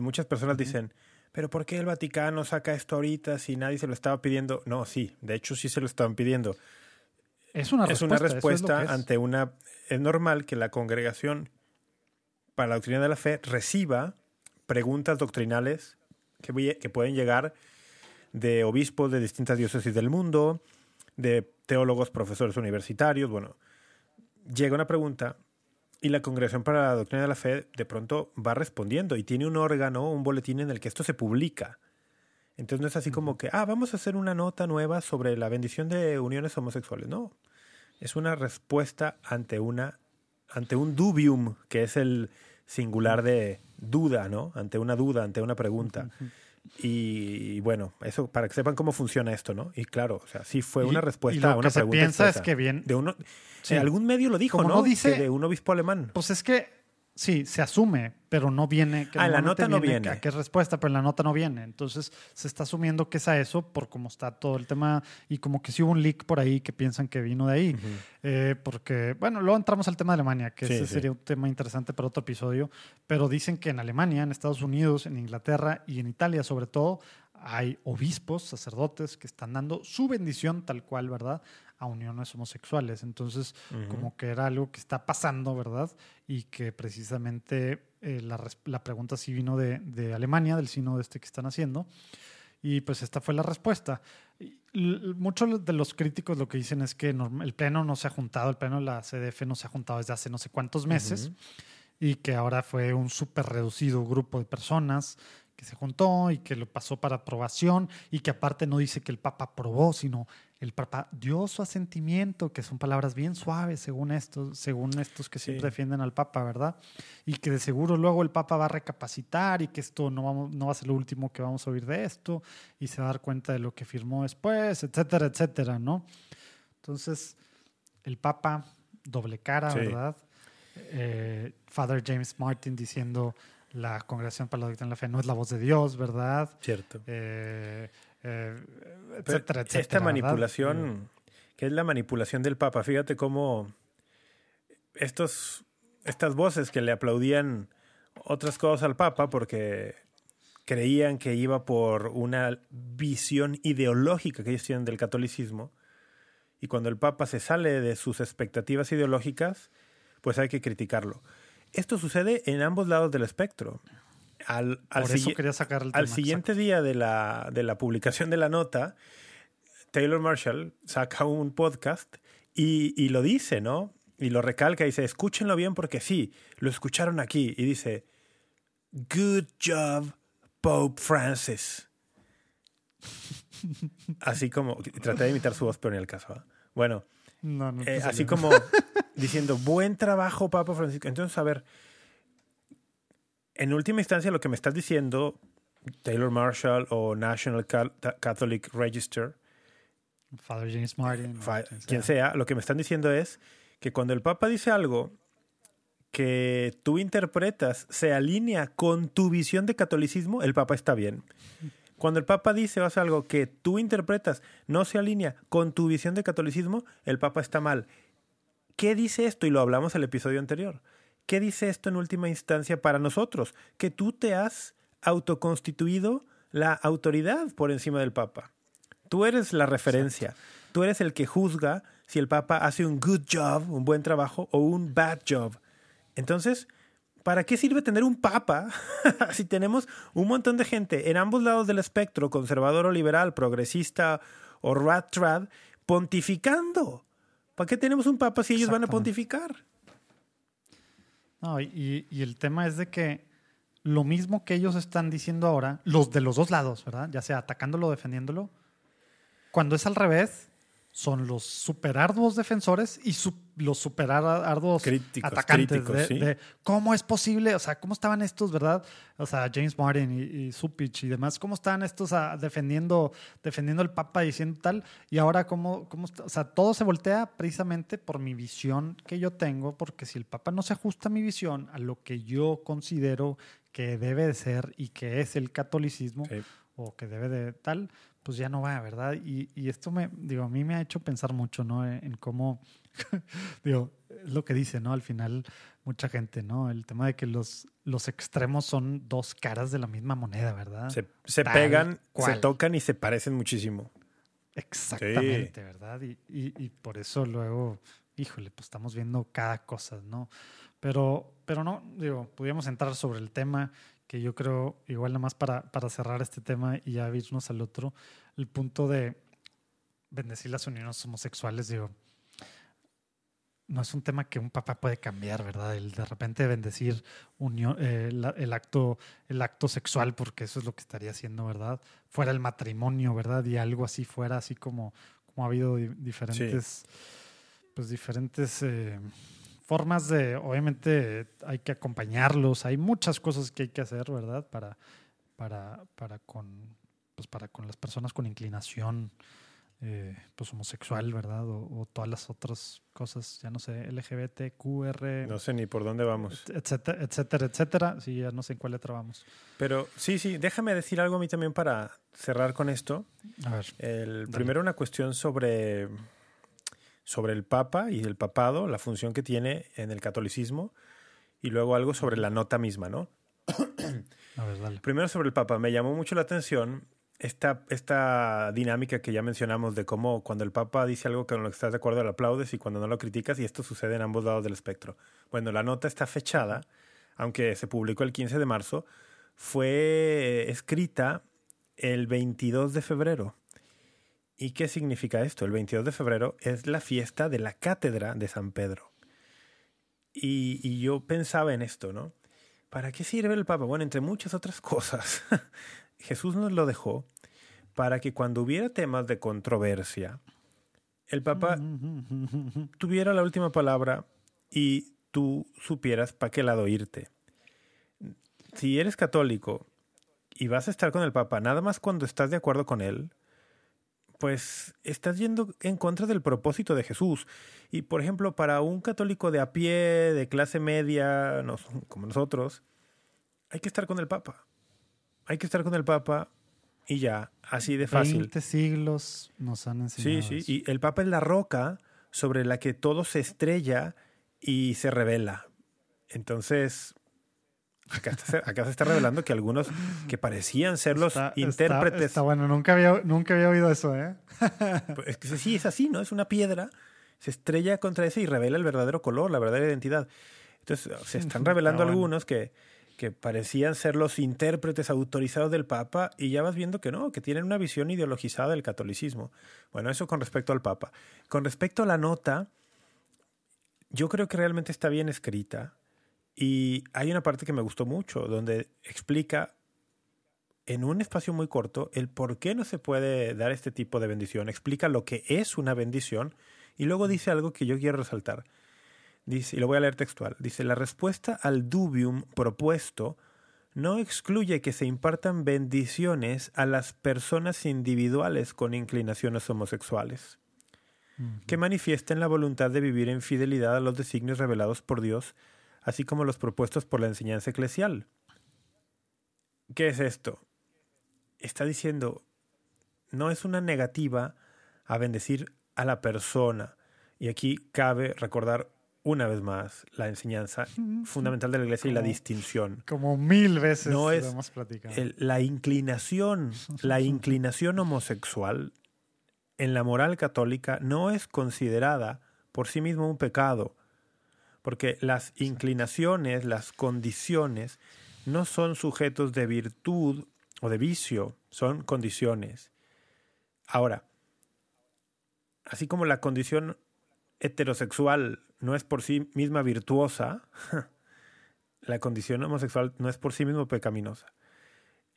muchas personas dicen, pero ¿por qué el Vaticano saca esto ahorita si nadie se lo estaba pidiendo? No, sí, de hecho sí se lo estaban pidiendo. Es una respuesta, es una respuesta ante una... Es normal que la congregación para la doctrina de la fe reciba preguntas doctrinales que, que pueden llegar de obispos de distintas diócesis del mundo, de teólogos, profesores universitarios. Bueno, llega una pregunta y la Congregación para la Doctrina de la Fe de pronto va respondiendo y tiene un órgano, un boletín en el que esto se publica. Entonces no es así como que, ah, vamos a hacer una nota nueva sobre la bendición de uniones homosexuales. No, es una respuesta ante una, ante un dubium, que es el singular de duda, ¿no? Ante una duda, ante una pregunta. Y, bueno, eso para que sepan cómo funciona esto, ¿no? Y claro, o sea, sí fue una respuesta a una que pregunta. Se piensa es que bien. De uno, En algún medio lo dijo, ¿no? dice, de un obispo alemán. Pues es que Sí, se asume, pero no viene. ah, la nota no viene. ¿A qué respuesta? Pero la nota no viene. Entonces se está asumiendo que es a eso por cómo está todo el tema y como que sí hubo un leak por ahí que piensan que vino de ahí. Eh, porque, bueno, luego entramos al tema de Alemania, que ese sería un tema interesante para otro episodio. Pero dicen que en Alemania, en Estados Unidos, en Inglaterra y en Italia, sobre todo, hay obispos, sacerdotes que están dando su bendición tal cual, ¿verdad? A uniones homosexuales. Entonces, como que era algo que está pasando, ¿verdad? Y que precisamente eh, la, la, pregunta sí vino de, de, Alemania, del de este que están haciendo. Y pues esta fue la respuesta. Muchos de los críticos lo que dicen es que el Pleno no se ha juntado, el Pleno de la CDF no se ha juntado desde hace no sé cuántos meses y que ahora fue un súper reducido grupo de personas que se juntó y que lo pasó para aprobación y que aparte no dice que el Papa aprobó, sino el Papa dio su asentimiento, que son palabras bien suaves según estos, según estos que siempre defienden al Papa, ¿verdad? Y que de seguro luego el Papa va a recapacitar y que esto no, vamos, no va a ser lo último que vamos a oír de esto y se va a dar cuenta de lo que firmó después, etcétera, etcétera, ¿no? Entonces, el Papa doble cara, ¿verdad? Eh, Father James Martin diciendo la Congregación para la Doctrina de la Fe no es la voz de Dios, ¿verdad? Cierto. Eh, etcétera, etcétera. Esta manipulación, que es la manipulación del Papa, fíjate cómo estos, estas voces que le aplaudían otras cosas al Papa porque creían que iba por una visión ideológica que ellos tienen del catolicismo, y cuando el Papa se sale de sus expectativas ideológicas, pues hay que criticarlo. Esto sucede en ambos lados del espectro. Al, al, al siguiente día de la, de la publicación de la nota, Taylor Marshall saca un podcast y, y, lo dice, ¿no? Y lo recalca y dice, escúchenlo bien porque sí, lo escucharon aquí. Y dice, good job, Pope Francis. Así como, traté de imitar su voz, pero en el caso. ¿ah? Bueno, eh, así como diciendo, buen trabajo, Papa Francisco. Entonces, a ver, en última instancia, lo que me estás diciendo, Taylor Marshall o National Catholic Register, Father James Martin, quien sea, lo que me están diciendo es que cuando el Papa dice algo que tú interpretas se alinea con tu visión de catolicismo, el Papa está bien. Cuando el Papa dice o hace algo que tú interpretas no se alinea con tu visión de catolicismo, el Papa está mal. ¿Qué dice esto? Y lo hablamos en el episodio anterior. ¿Qué dice esto en última instancia para nosotros? Que tú te has autoconstituido la autoridad por encima del Papa. Tú eres la referencia. Tú eres el que juzga si el Papa hace un good job, un buen trabajo, o un bad job. Entonces, ¿para qué sirve tener un papa si tenemos un montón de gente en ambos lados del espectro, conservador o liberal, progresista o rat-trad, pontificando? ¿Para qué tenemos un papa si ellos van a pontificar? No, y, y, el tema es de que lo mismo que ellos están diciendo ahora, los de los dos lados, ¿verdad? Ya sea atacándolo o defendiéndolo, cuando es al revés, son los super arduos defensores y los super arduos atacantes de, cómo es posible, o sea, cómo estaban estos, ¿verdad? O sea, James Martin y, Supich y demás, cómo estaban estos ah, defendiendo, defendiendo al Papa diciendo tal, y ahora cómo, cómo o sea, todo se voltea precisamente por mi visión que yo tengo, porque si el Papa no se ajusta a mi visión, a lo que yo considero que debe de ser y que es el catolicismo, o que debe de tal, pues ya no va, ¿verdad? Y, y, esto me, digo, a mí me ha hecho pensar mucho, ¿no? En cómo, digo, es lo que dice, ¿no? Al final, mucha gente, ¿no? El tema de que los, los extremos son dos caras de la misma moneda, ¿verdad? Se, se pegan, se tocan y se parecen muchísimo. Exactamente, ¿verdad? Y, y, y, por eso luego, híjole, pues estamos viendo cada cosa, ¿no? Pero, pero no, digo, podríamos entrar sobre el tema que yo creo, igual nada más para, para cerrar este tema y ya irnos al otro, el punto de bendecir las uniones homosexuales, digo, no es un tema que un papá puede cambiar, ¿verdad? El de repente bendecir unión, eh, el, acto, el acto sexual, porque eso es lo que estaría haciendo, ¿verdad? Fuera el matrimonio, ¿verdad? Y algo así fuera, así como, como ha habido diferentes, pues diferentes eh, formas de, obviamente hay que acompañarlos, hay muchas cosas que hay que hacer, ¿verdad? Para, para, para, con, pues para con las personas con inclinación eh, pues homosexual, ¿verdad? O, todas las otras cosas, ya no sé, LGBT, QR. No sé ni por dónde vamos. Etcétera, etcétera, etcétera. Sí, ya no sé en cuál letra vamos. Pero sí, sí, déjame decir algo a mí también para cerrar con esto. A ver. El, primero una cuestión sobre sobre el Papa y el papado, la función que tiene en el catolicismo, y luego algo sobre la nota misma, ¿no? A ver, dale. Primero sobre el Papa, me llamó mucho la atención esta, esta dinámica que ya mencionamos de cómo cuando el Papa dice algo con lo que estás de acuerdo lo aplaudes y cuando no lo criticas, y esto sucede en ambos lados del espectro. Bueno, la nota está fechada, aunque se publicó el 15 de marzo, fue escrita el 22 de febrero. ¿Y qué significa esto? El 22 de febrero es la fiesta de la cátedra de San Pedro. Y, yo pensaba en esto, ¿no? ¿Para qué sirve el Papa? Bueno, entre muchas otras cosas, Jesús nos lo dejó para que cuando hubiera temas de controversia, el Papa tuviera la última palabra y tú supieras para qué lado irte. Si eres católico y vas a estar con el Papa nada más cuando estás de acuerdo con él, pues estás yendo en contra del propósito de Jesús. Y por ejemplo, para un católico de a pie, de clase media, como nosotros, hay que estar con el Papa. Hay que estar con el Papa y ya, así de fácil. 20 siglos nos han enseñado. Sí, sí, y el Papa es la roca sobre la que todo se estrella y se revela. Entonces, acá, se está revelando que algunos que parecían ser los intérpretes. Está, bueno, nunca había, nunca había oído eso, ¿eh? Pues es que sí, es así, ¿no? Es una piedra, se estrella contra ese y revela el verdadero color, la verdadera identidad. Entonces, se están revelando algunos que, que parecían ser los intérpretes autorizados del Papa y ya vas viendo que no, que tienen una visión ideologizada del catolicismo. Bueno, eso con respecto al Papa. Con respecto a la nota, yo creo que realmente está bien escrita y hay una parte que me gustó mucho donde explica en un espacio muy corto el por qué no se puede dar este tipo de bendición, explica lo que es una bendición y luego dice algo que yo quiero resaltar. Dice, y lo voy a leer textual. Dice, la respuesta al dubium propuesto no excluye que se impartan bendiciones a las personas individuales con inclinaciones homosexuales, que manifiesten la voluntad de vivir en fidelidad a los designios revelados por Dios, así como los propuestos por la enseñanza eclesial. ¿Qué es esto? Está diciendo, no es una negativa a bendecir a la persona. Y aquí cabe recordar una vez más la enseñanza fundamental de la iglesia y la distinción. Como mil veces no es la inclinación, la inclinación homosexual en la moral católica no es considerada por sí mismo un pecado, porque las inclinaciones, las condiciones, no son sujetos de virtud o de vicio, son condiciones. Ahora, así como la condición heterosexual no es por sí misma virtuosa, la condición homosexual no es por sí mismo pecaminosa.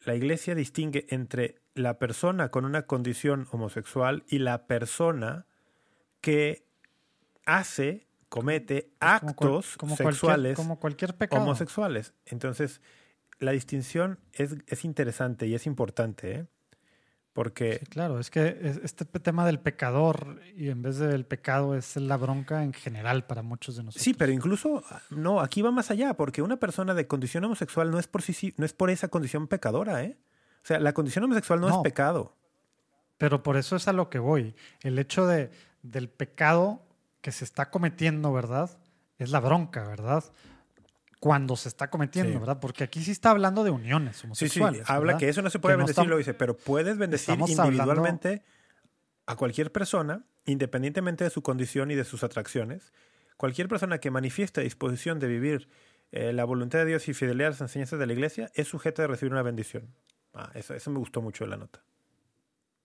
La Iglesia distingue entre la persona con una condición homosexual y la persona que hace, comete actos sexuales como cualquier homosexuales. Entonces, la distinción es, es interesante y es importante. ¿eh? Porque. claro, es que este tema del pecador y en vez del pecado es la bronca en general para muchos de nosotros. Sí, pero incluso, no, aquí va más allá, porque una persona de condición homosexual no es por sí, no es por esa condición pecadora, ¿eh? O sea, la condición homosexual no, es pecado. Pero por eso es a lo que voy. El hecho de, del pecado que se está cometiendo, ¿verdad? Es la bronca, ¿verdad? cuando se está cometiendo, ¿verdad? Porque aquí sí está hablando de uniones homosexuales. Sí, sí, habla que eso no se puede bendecir, lo dice, pero puedes bendecir individualmente a cualquier persona, independientemente de su condición y de sus atracciones. Cualquier persona que manifieste disposición de vivir eh, la voluntad de Dios y fidelidad a las enseñanzas de la iglesia es sujeto de recibir una bendición. Ah, eso, eso me gustó mucho de la nota.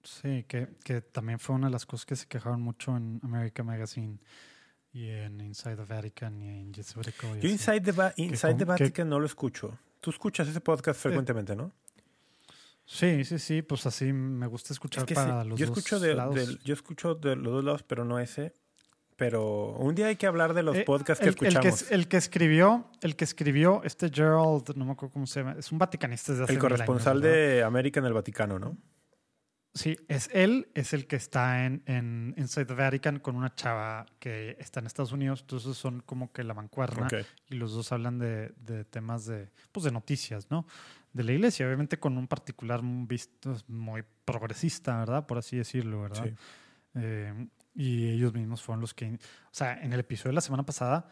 Sí, que, que también fue una de las cosas que se quejaron mucho en America Magazine y en Inside the Vatican y en Jesuitico. Yo Inside the, Inside the Vatican no lo escucho. Tú escuchas ese podcast eh, frecuentemente, ¿no? Sí, sí, sí, pues así me gusta escuchar para los yo dos escucho de, lados. yo escucho de los dos lados, pero no ese. Pero un día hay que hablar de los eh, podcasts que escuchamos. El que, el que, escribió, el que escribió este Gerald, no me acuerdo cómo se llama, es un vaticanista desde hace El corresponsal de América en el Vaticano, ¿no? Sí, es él, es el que está en, en Inside the Vatican con una chava que está en Estados Unidos, entonces son como que la mancuerna y los dos hablan de, de, temas de, pues de noticias, ¿no? De la iglesia, obviamente con un particular visto muy progresista, ¿verdad? Por así decirlo, ¿verdad? Eh, y ellos mismos fueron los que, o sea, en el episodio de la semana pasada,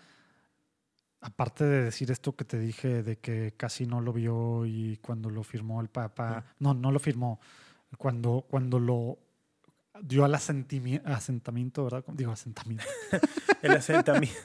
aparte de decir esto que te dije de que casi no lo vio y cuando lo firmó el Papa, no, no lo firmó cuando, cuando lo dio al asentamiento, ¿verdad? Digo, asentamiento. el asentamiento.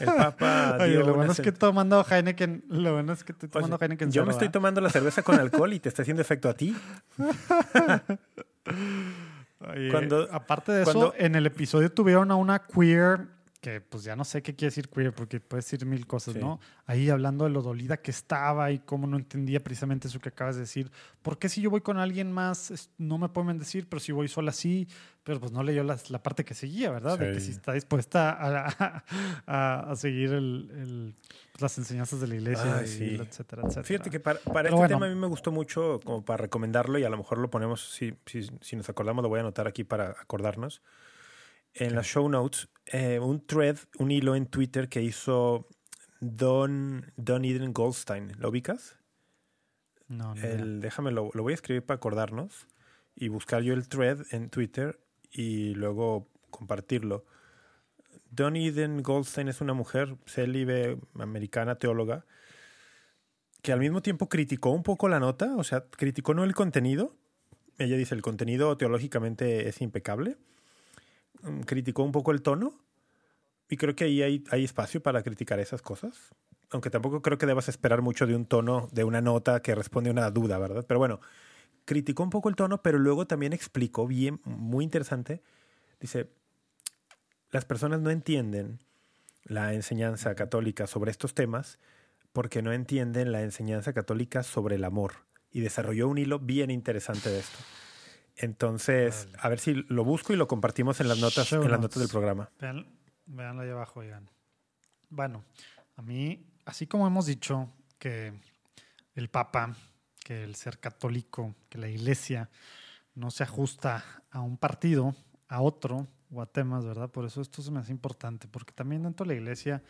El Papa dio Lo bueno es que tomando Heineken, lo bueno es que estoy tomando Heineken. Yo me estoy tomando la cerveza con alcohol y te está haciendo efecto a ti. cuando, aparte de eso, en el episodio tuvieron a una queer que pues ya no sé qué quiere decir queer, porque puede decir mil cosas, ¿no? Ahí hablando de lo dolida que estaba y cómo no entendía precisamente eso que acabas de decir. ¿Por qué si yo voy con alguien más no me pueden decir, pero si voy sola sí? Pero pues no leyó la, la parte que seguía, ¿verdad? De que si está dispuesta a, a, seguir el, las enseñanzas de la iglesia, y, etcétera, etcétera. Fíjate que para, para este tema a mí me gustó mucho como para recomendarlo y a lo mejor lo ponemos, si, si, si nos acordamos, lo voy a anotar aquí para acordarnos en las show notes eh, un thread, un hilo en Twitter que hizo Don, Don Eden Goldstein. ¿Lo ubicas? No, no. El, déjame, lo, lo, voy a escribir para acordarnos y buscar yo el thread en Twitter y luego compartirlo. Don Eden Goldstein es una mujer célibe, americana, teóloga, que al mismo tiempo criticó un poco la nota, o sea, criticó no el contenido. Ella dice, el contenido teológicamente es impecable criticó un poco el tono y creo que ahí hay, hay espacio para criticar esas cosas. Aunque tampoco creo que debas esperar mucho de un tono, de una nota que responde a una duda, ¿verdad? Pero bueno, criticó un poco el tono, pero luego también explicó bien, muy interesante. Dice, las personas no entienden la enseñanza católica sobre estos temas porque no entienden la enseñanza católica sobre el amor. Y desarrolló un hilo bien interesante de esto. Entonces, a ver si lo busco y lo compartimos en las notas, en las notas del programa. Vean, veanlo ahí abajo, oigan. Bueno, a mí, así como hemos dicho que el Papa, que el ser católico, que la Iglesia no se ajusta a un partido, a otro o a temas, ¿verdad? Por eso esto se me hace importante, porque también dentro de la Iglesia,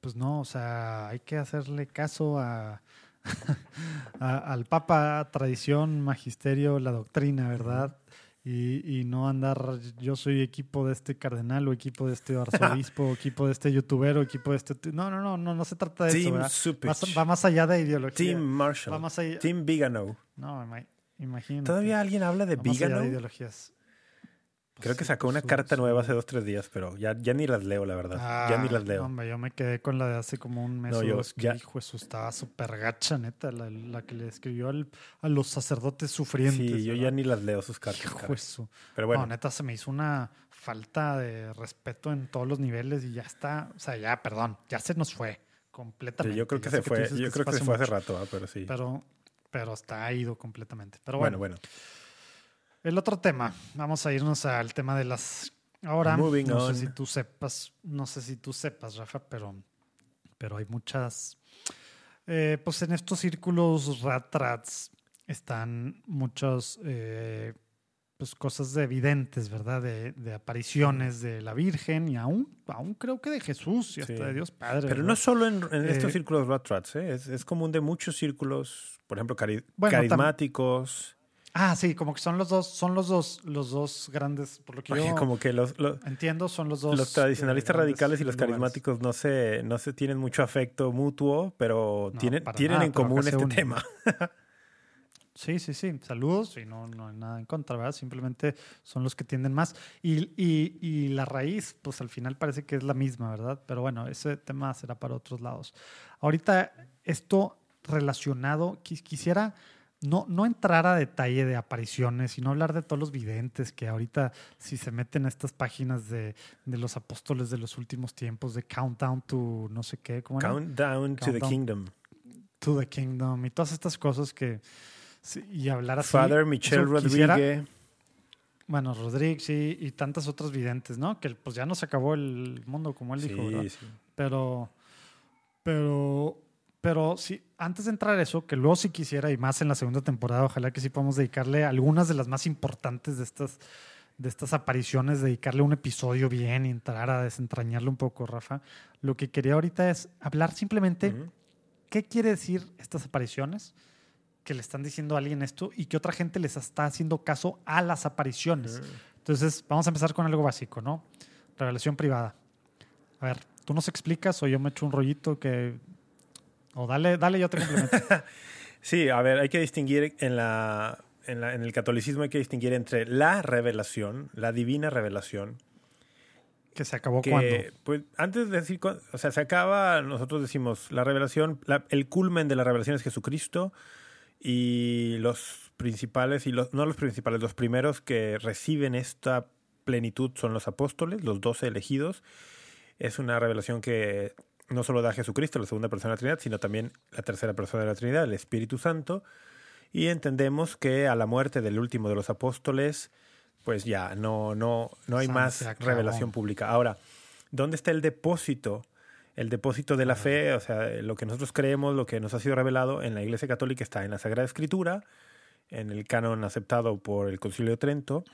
pues no, o sea, hay que hacerle caso a al Papa, tradición, magisterio, la doctrina, ¿verdad? Y, no andar, yo soy equipo de este cardenal o equipo de este arzobispo, equipo de este youtuber o equipo de este... No, no, no, no, no se trata de eso. Va, más allá de ideología. Team Marshall. Team Vigano. No, imagínate. ¿Todavía alguien habla de Vigano? de ideologías. Creo que sacó una carta nueva hace dos, tres días, pero ya, ya ni las leo, la verdad. ya ni las leo. Hombre, yo me quedé con la de hace como un mes o dos. Que, hijo, eso estaba súper gacha, neta. La, que le escribió a los sacerdotes sufrientes. Sí, yo ya ni las leo sus cartas. Hijo, eso. Pero bueno. No, neta, se me hizo una falta de respeto en todos los niveles y ya está. O sea, ya, perdón, ya se nos fue completamente. yo creo que se fue. yo creo que se fue hace rato, ¿ah? pero sí. Pero, pero está ido completamente. Pero bueno. Bueno, bueno. El otro tema, vamos a irnos al tema de las. Ahora, no sé si tú sepas, no sé si tú sepas, Rafa, pero, pero hay muchas. Eh, pues en estos círculos rat rats están muchas eh, pues cosas evidentes, ¿verdad? De, apariciones de la Virgen y aún, aún creo que de Jesús y hasta de Dios Padre. Pero no solo en, estos eh, círculos rat rats, es, es, común de muchos círculos, por ejemplo, carismáticos. Ah, sí, como que son los dos, son los dos, los dos grandes, por lo que yo como que los, entiendo, son los dos. Los tradicionalistas radicales y los carismáticos no se, no se tienen mucho afecto mutuo, pero tienen, tienen en común este tema. sí, sí, sí. Saludos y no, no hay nada en contra, ¿verdad? Simplemente son los que tienden más. Y, y, y la raíz, pues al final parece que es la misma, ¿verdad? Pero bueno, ese tema será para otros lados. Ahorita, esto relacionado, quisiera no, no entrar a detalle de apariciones, sino hablar de todos los videntes que ahorita, si se meten a estas páginas de, los apóstoles de los últimos tiempos, de Countdown to no sé qué, ¿cómo Countdown to the Kingdom. To the Kingdom y todas estas cosas que. y hablar así. Father Michel Rodríguez. Bueno, Rodríguez sí, y tantas otras videntes, ¿no? Que pues ya no se acabó el mundo como él dijo, ¿verdad? Sí. Pero. Pero pero sí, antes de entrar a eso, que luego si quisiera, y más en la segunda temporada, ojalá que sí podamos dedicarle algunas de las más importantes de estas, de estas apariciones, dedicarle un episodio bien y entrar a desentrañarle un poco, Rafa. Lo que quería ahorita es hablar simplemente qué quiere decir estas apariciones, que le están diciendo a alguien esto y que otra gente les está haciendo caso a las apariciones. Entonces, vamos a empezar con algo básico, ¿no? Revelación privada. A ver, tú nos explicas o yo me echo un rollito que o dale, dale yo complemento. sí, a ver, hay que distinguir en la, en la, en el catolicismo hay que distinguir entre la revelación, la divina revelación. ¿Que se acabó cuando? Pues antes de decir, o sea, se acaba, nosotros decimos, la revelación, el culmen de la revelación es Jesucristo y los principales, y los, no los principales, los primeros que reciben esta plenitud son los apóstoles, los doce elegidos, es una revelación que no solo da Jesucristo, la segunda persona de la Trinidad, sino también la tercera persona de la Trinidad, el Espíritu Santo. Y entendemos que a la muerte del último de los apóstoles, pues ya no, no, no hay más revelación pública. Ahora, ¿dónde está el depósito? El depósito de la fe, o sea, lo que nosotros creemos, lo que nos ha sido revelado en la Iglesia Católica está en la Sagrada Escritura, en el canon aceptado por el Concilio de Trento,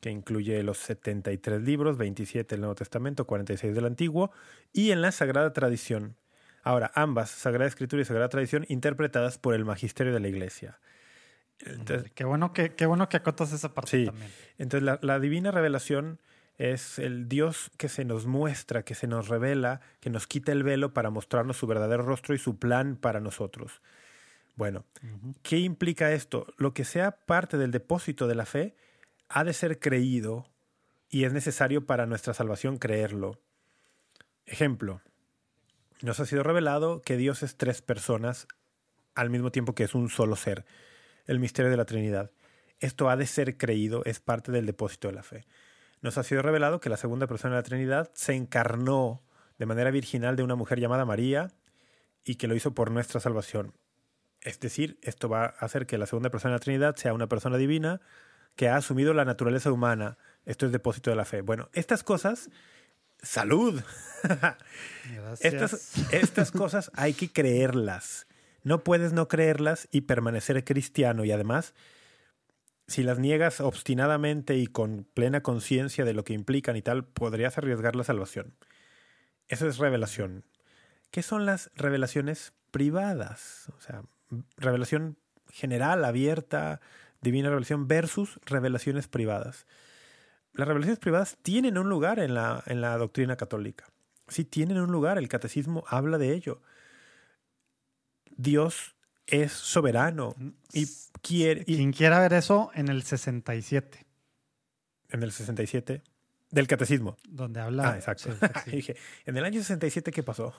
que incluye los 73 libros, 27 del Nuevo Testamento, 46 del Antiguo, y en la Sagrada Tradición. Ahora, ambas, Sagrada Escritura y Sagrada Tradición, interpretadas por el magisterio de la Iglesia. Entonces, Qué bueno que, qué bueno que acotas esa parte Sí. también. entonces la, la divina revelación es el Dios que se nos muestra, que se nos revela, que nos quita el velo para mostrarnos su verdadero rostro y su plan para nosotros. Bueno, ¿qué implica esto? Lo que sea parte del depósito de la fe ha de ser creído y es necesario para nuestra salvación creerlo. Ejemplo, nos ha sido revelado que Dios es tres personas al mismo tiempo que es un solo ser, el misterio de la Trinidad. Esto ha de ser creído, es parte del depósito de la fe. Nos ha sido revelado que la segunda persona de la Trinidad se encarnó de manera virginal de una mujer llamada María y que lo hizo por nuestra salvación. Es decir, esto va a hacer que la segunda persona de la Trinidad sea una persona divina que ha asumido la naturaleza humana. Esto es depósito de la fe. Bueno, estas cosas, salud. Estas, estas cosas hay que creerlas. No puedes no creerlas y permanecer cristiano. Y además, si las niegas obstinadamente y con plena conciencia de lo que implican y tal, podrías arriesgar la salvación. Eso es revelación. ¿Qué son las revelaciones privadas? O sea, revelación general, abierta, divina revelación versus revelaciones privadas. Las revelaciones privadas tienen un lugar en la, en la doctrina católica. Sí, tienen un lugar. El catecismo habla de ello. Dios es soberano y quiere. y- Quien quiera ver eso en el 67, en el 67 del catecismo. donde habla. Ah, exacto. sí, dije, en el año 67, ¿qué pasó?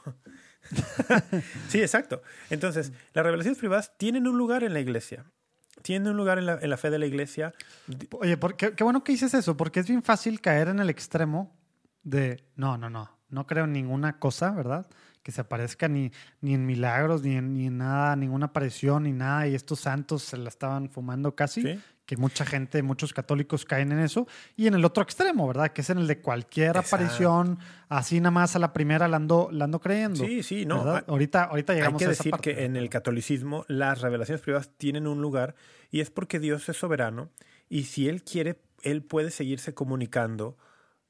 sí, exacto. Entonces, las revelaciones privadas tienen un lugar en la iglesia. Tienen un lugar en la, en la fe de la iglesia. Oye, por- qué, qué bueno que dices eso, porque es bien fácil caer en el extremo de no, no, no, no creo en ninguna cosa, ¿verdad? Que se aparezca ni, ni en milagros, ni en, ni en nada, ninguna aparición, ni nada, y estos santos se la estaban fumando casi, Sí. Que mucha gente, muchos católicos caen en eso, y en el otro extremo, ¿verdad? Que es en el de cualquier Exacto. aparición, así nada más a la primera la ando, la ando creyendo. Sí, sí, no. ¿verdad? hay- ahorita, ahorita Hay llegamos que a esa decir parte. que en el catolicismo las revelaciones privadas tienen un lugar y es porque Dios es soberano y si Él quiere, Él puede seguirse comunicando,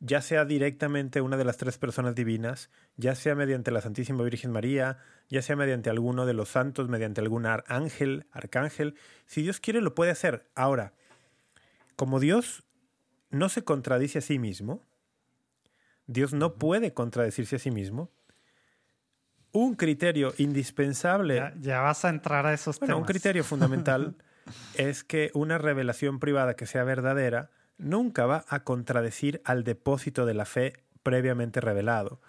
ya sea directamente una de las tres personas divinas, ya sea mediante la Santísima Virgen María, ya sea mediante alguno de los santos, mediante algún ángel, arcángel. Si Dios quiere, lo puede hacer. Ahora, como Dios no se contradice a sí mismo, Dios no puede contradecirse a sí mismo, un criterio indispensable ya, ya vas a entrar a esos bueno, un temas. criterio fundamental es que una revelación privada que sea verdadera nunca va a contradecir al depósito de la fe previamente revelado,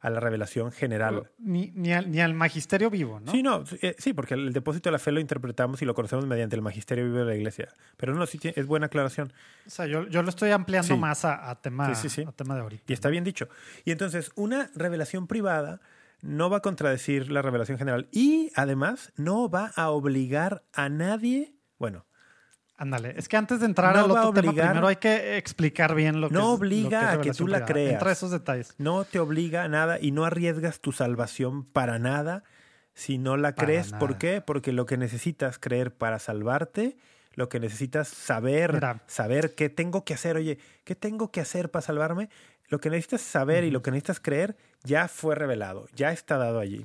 a la revelación general. Ni, ni, al, ni al magisterio vivo, ¿no? Sí, no, eh, sí, porque el depósito de la fe lo interpretamos y lo conocemos mediante el magisterio vivo de la iglesia. Pero no, sí, es buena aclaración. O sea, yo, yo lo estoy ampliando Sí. más a, a tema, Sí, sí, sí. a tema de ahorita. Y está bien dicho. Y entonces, una revelación privada no va a contradecir la revelación general y además no va a obligar a nadie, bueno, Ándale, es que antes de entrar No al otro tema, obligar- primero hay que explicar bien lo que No es- lo obliga es a que tú la privada. creas. Entra esos detalles. no te obliga a nada y no arriesgas tu salvación para nada si no la Para crees. ¿Por qué? Porque lo que necesitas creer para salvarte, lo que necesitas saber, Mira. saber qué tengo que hacer, oye, ¿qué tengo que hacer para salvarme? Lo que necesitas saber y lo que necesitas creer ya fue revelado, ya está dado allí.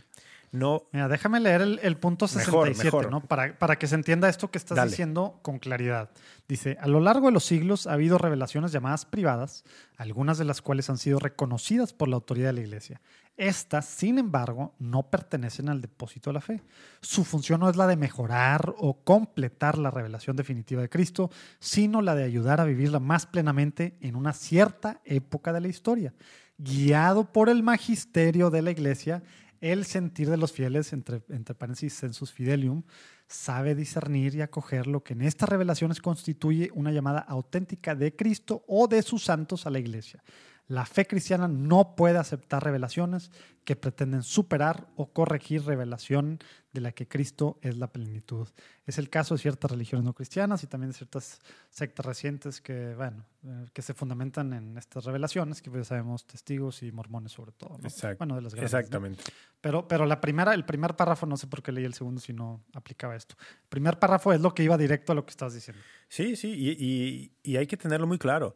No, Mira, déjame leer el, el punto Mejor, 67, mejor. ¿no? Para, para que se entienda esto que estás Dale. diciendo con claridad. Dice, a lo largo de los siglos ha habido revelaciones llamadas privadas, algunas de las cuales han sido reconocidas por la autoridad de la Iglesia. Estas, sin embargo, no pertenecen al depósito de la fe. Su función no es la de mejorar o completar la revelación definitiva de Cristo, sino la de ayudar a vivirla más plenamente en una cierta época de la historia. Guiado por el magisterio de la Iglesia, el sentir de los fieles, entre, entre paréntesis, sensus fidelium, sabe discernir y acoger lo que en estas revelaciones constituye una llamada auténtica de Cristo o de sus santos a la iglesia. La fe cristiana no puede aceptar revelaciones que pretenden superar o corregir revelación de la que Cristo es la plenitud. Es el caso de ciertas religiones no cristianas y también de ciertas sectas recientes que, bueno, eh, que se fundamentan en estas revelaciones, que pues sabemos testigos y mormones sobre todo. ¿no? Exacto. Bueno, de las grandes, ¿no? Exactamente. Pero, pero la primera, el primer párrafo, no sé por qué leí el segundo si no aplicaba esto. El primer párrafo es lo que iba directo a lo que estás diciendo. Sí, sí, y, y- y hay que tenerlo muy claro.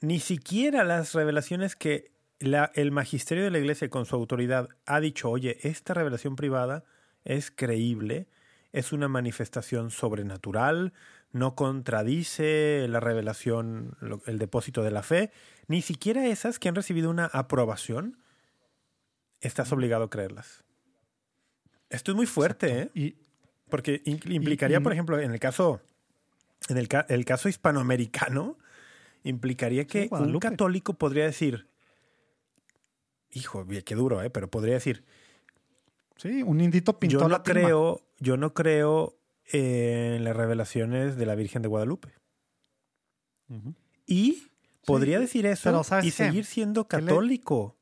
Ni siquiera las revelaciones que la- el magisterio de la iglesia con su autoridad ha dicho, oye, esta revelación privada es creíble, es una manifestación sobrenatural, no contradice la revelación, lo- el depósito de la fe, ni siquiera esas que han recibido una aprobación, estás obligado a creerlas. Esto es muy fuerte, ¿eh? Y Porque implicaría, y- por ejemplo, en el caso, en el, el caso hispanoamericano, implicaría que un católico podría decir, hijo, qué duro, ¿eh? pero podría decir, sí, un indito pintó yo no creo, yo no creo en las revelaciones de la Virgen de Guadalupe. Y podría decir eso pero ¿sabes y qué? seguir siendo ¿Qué le- católico.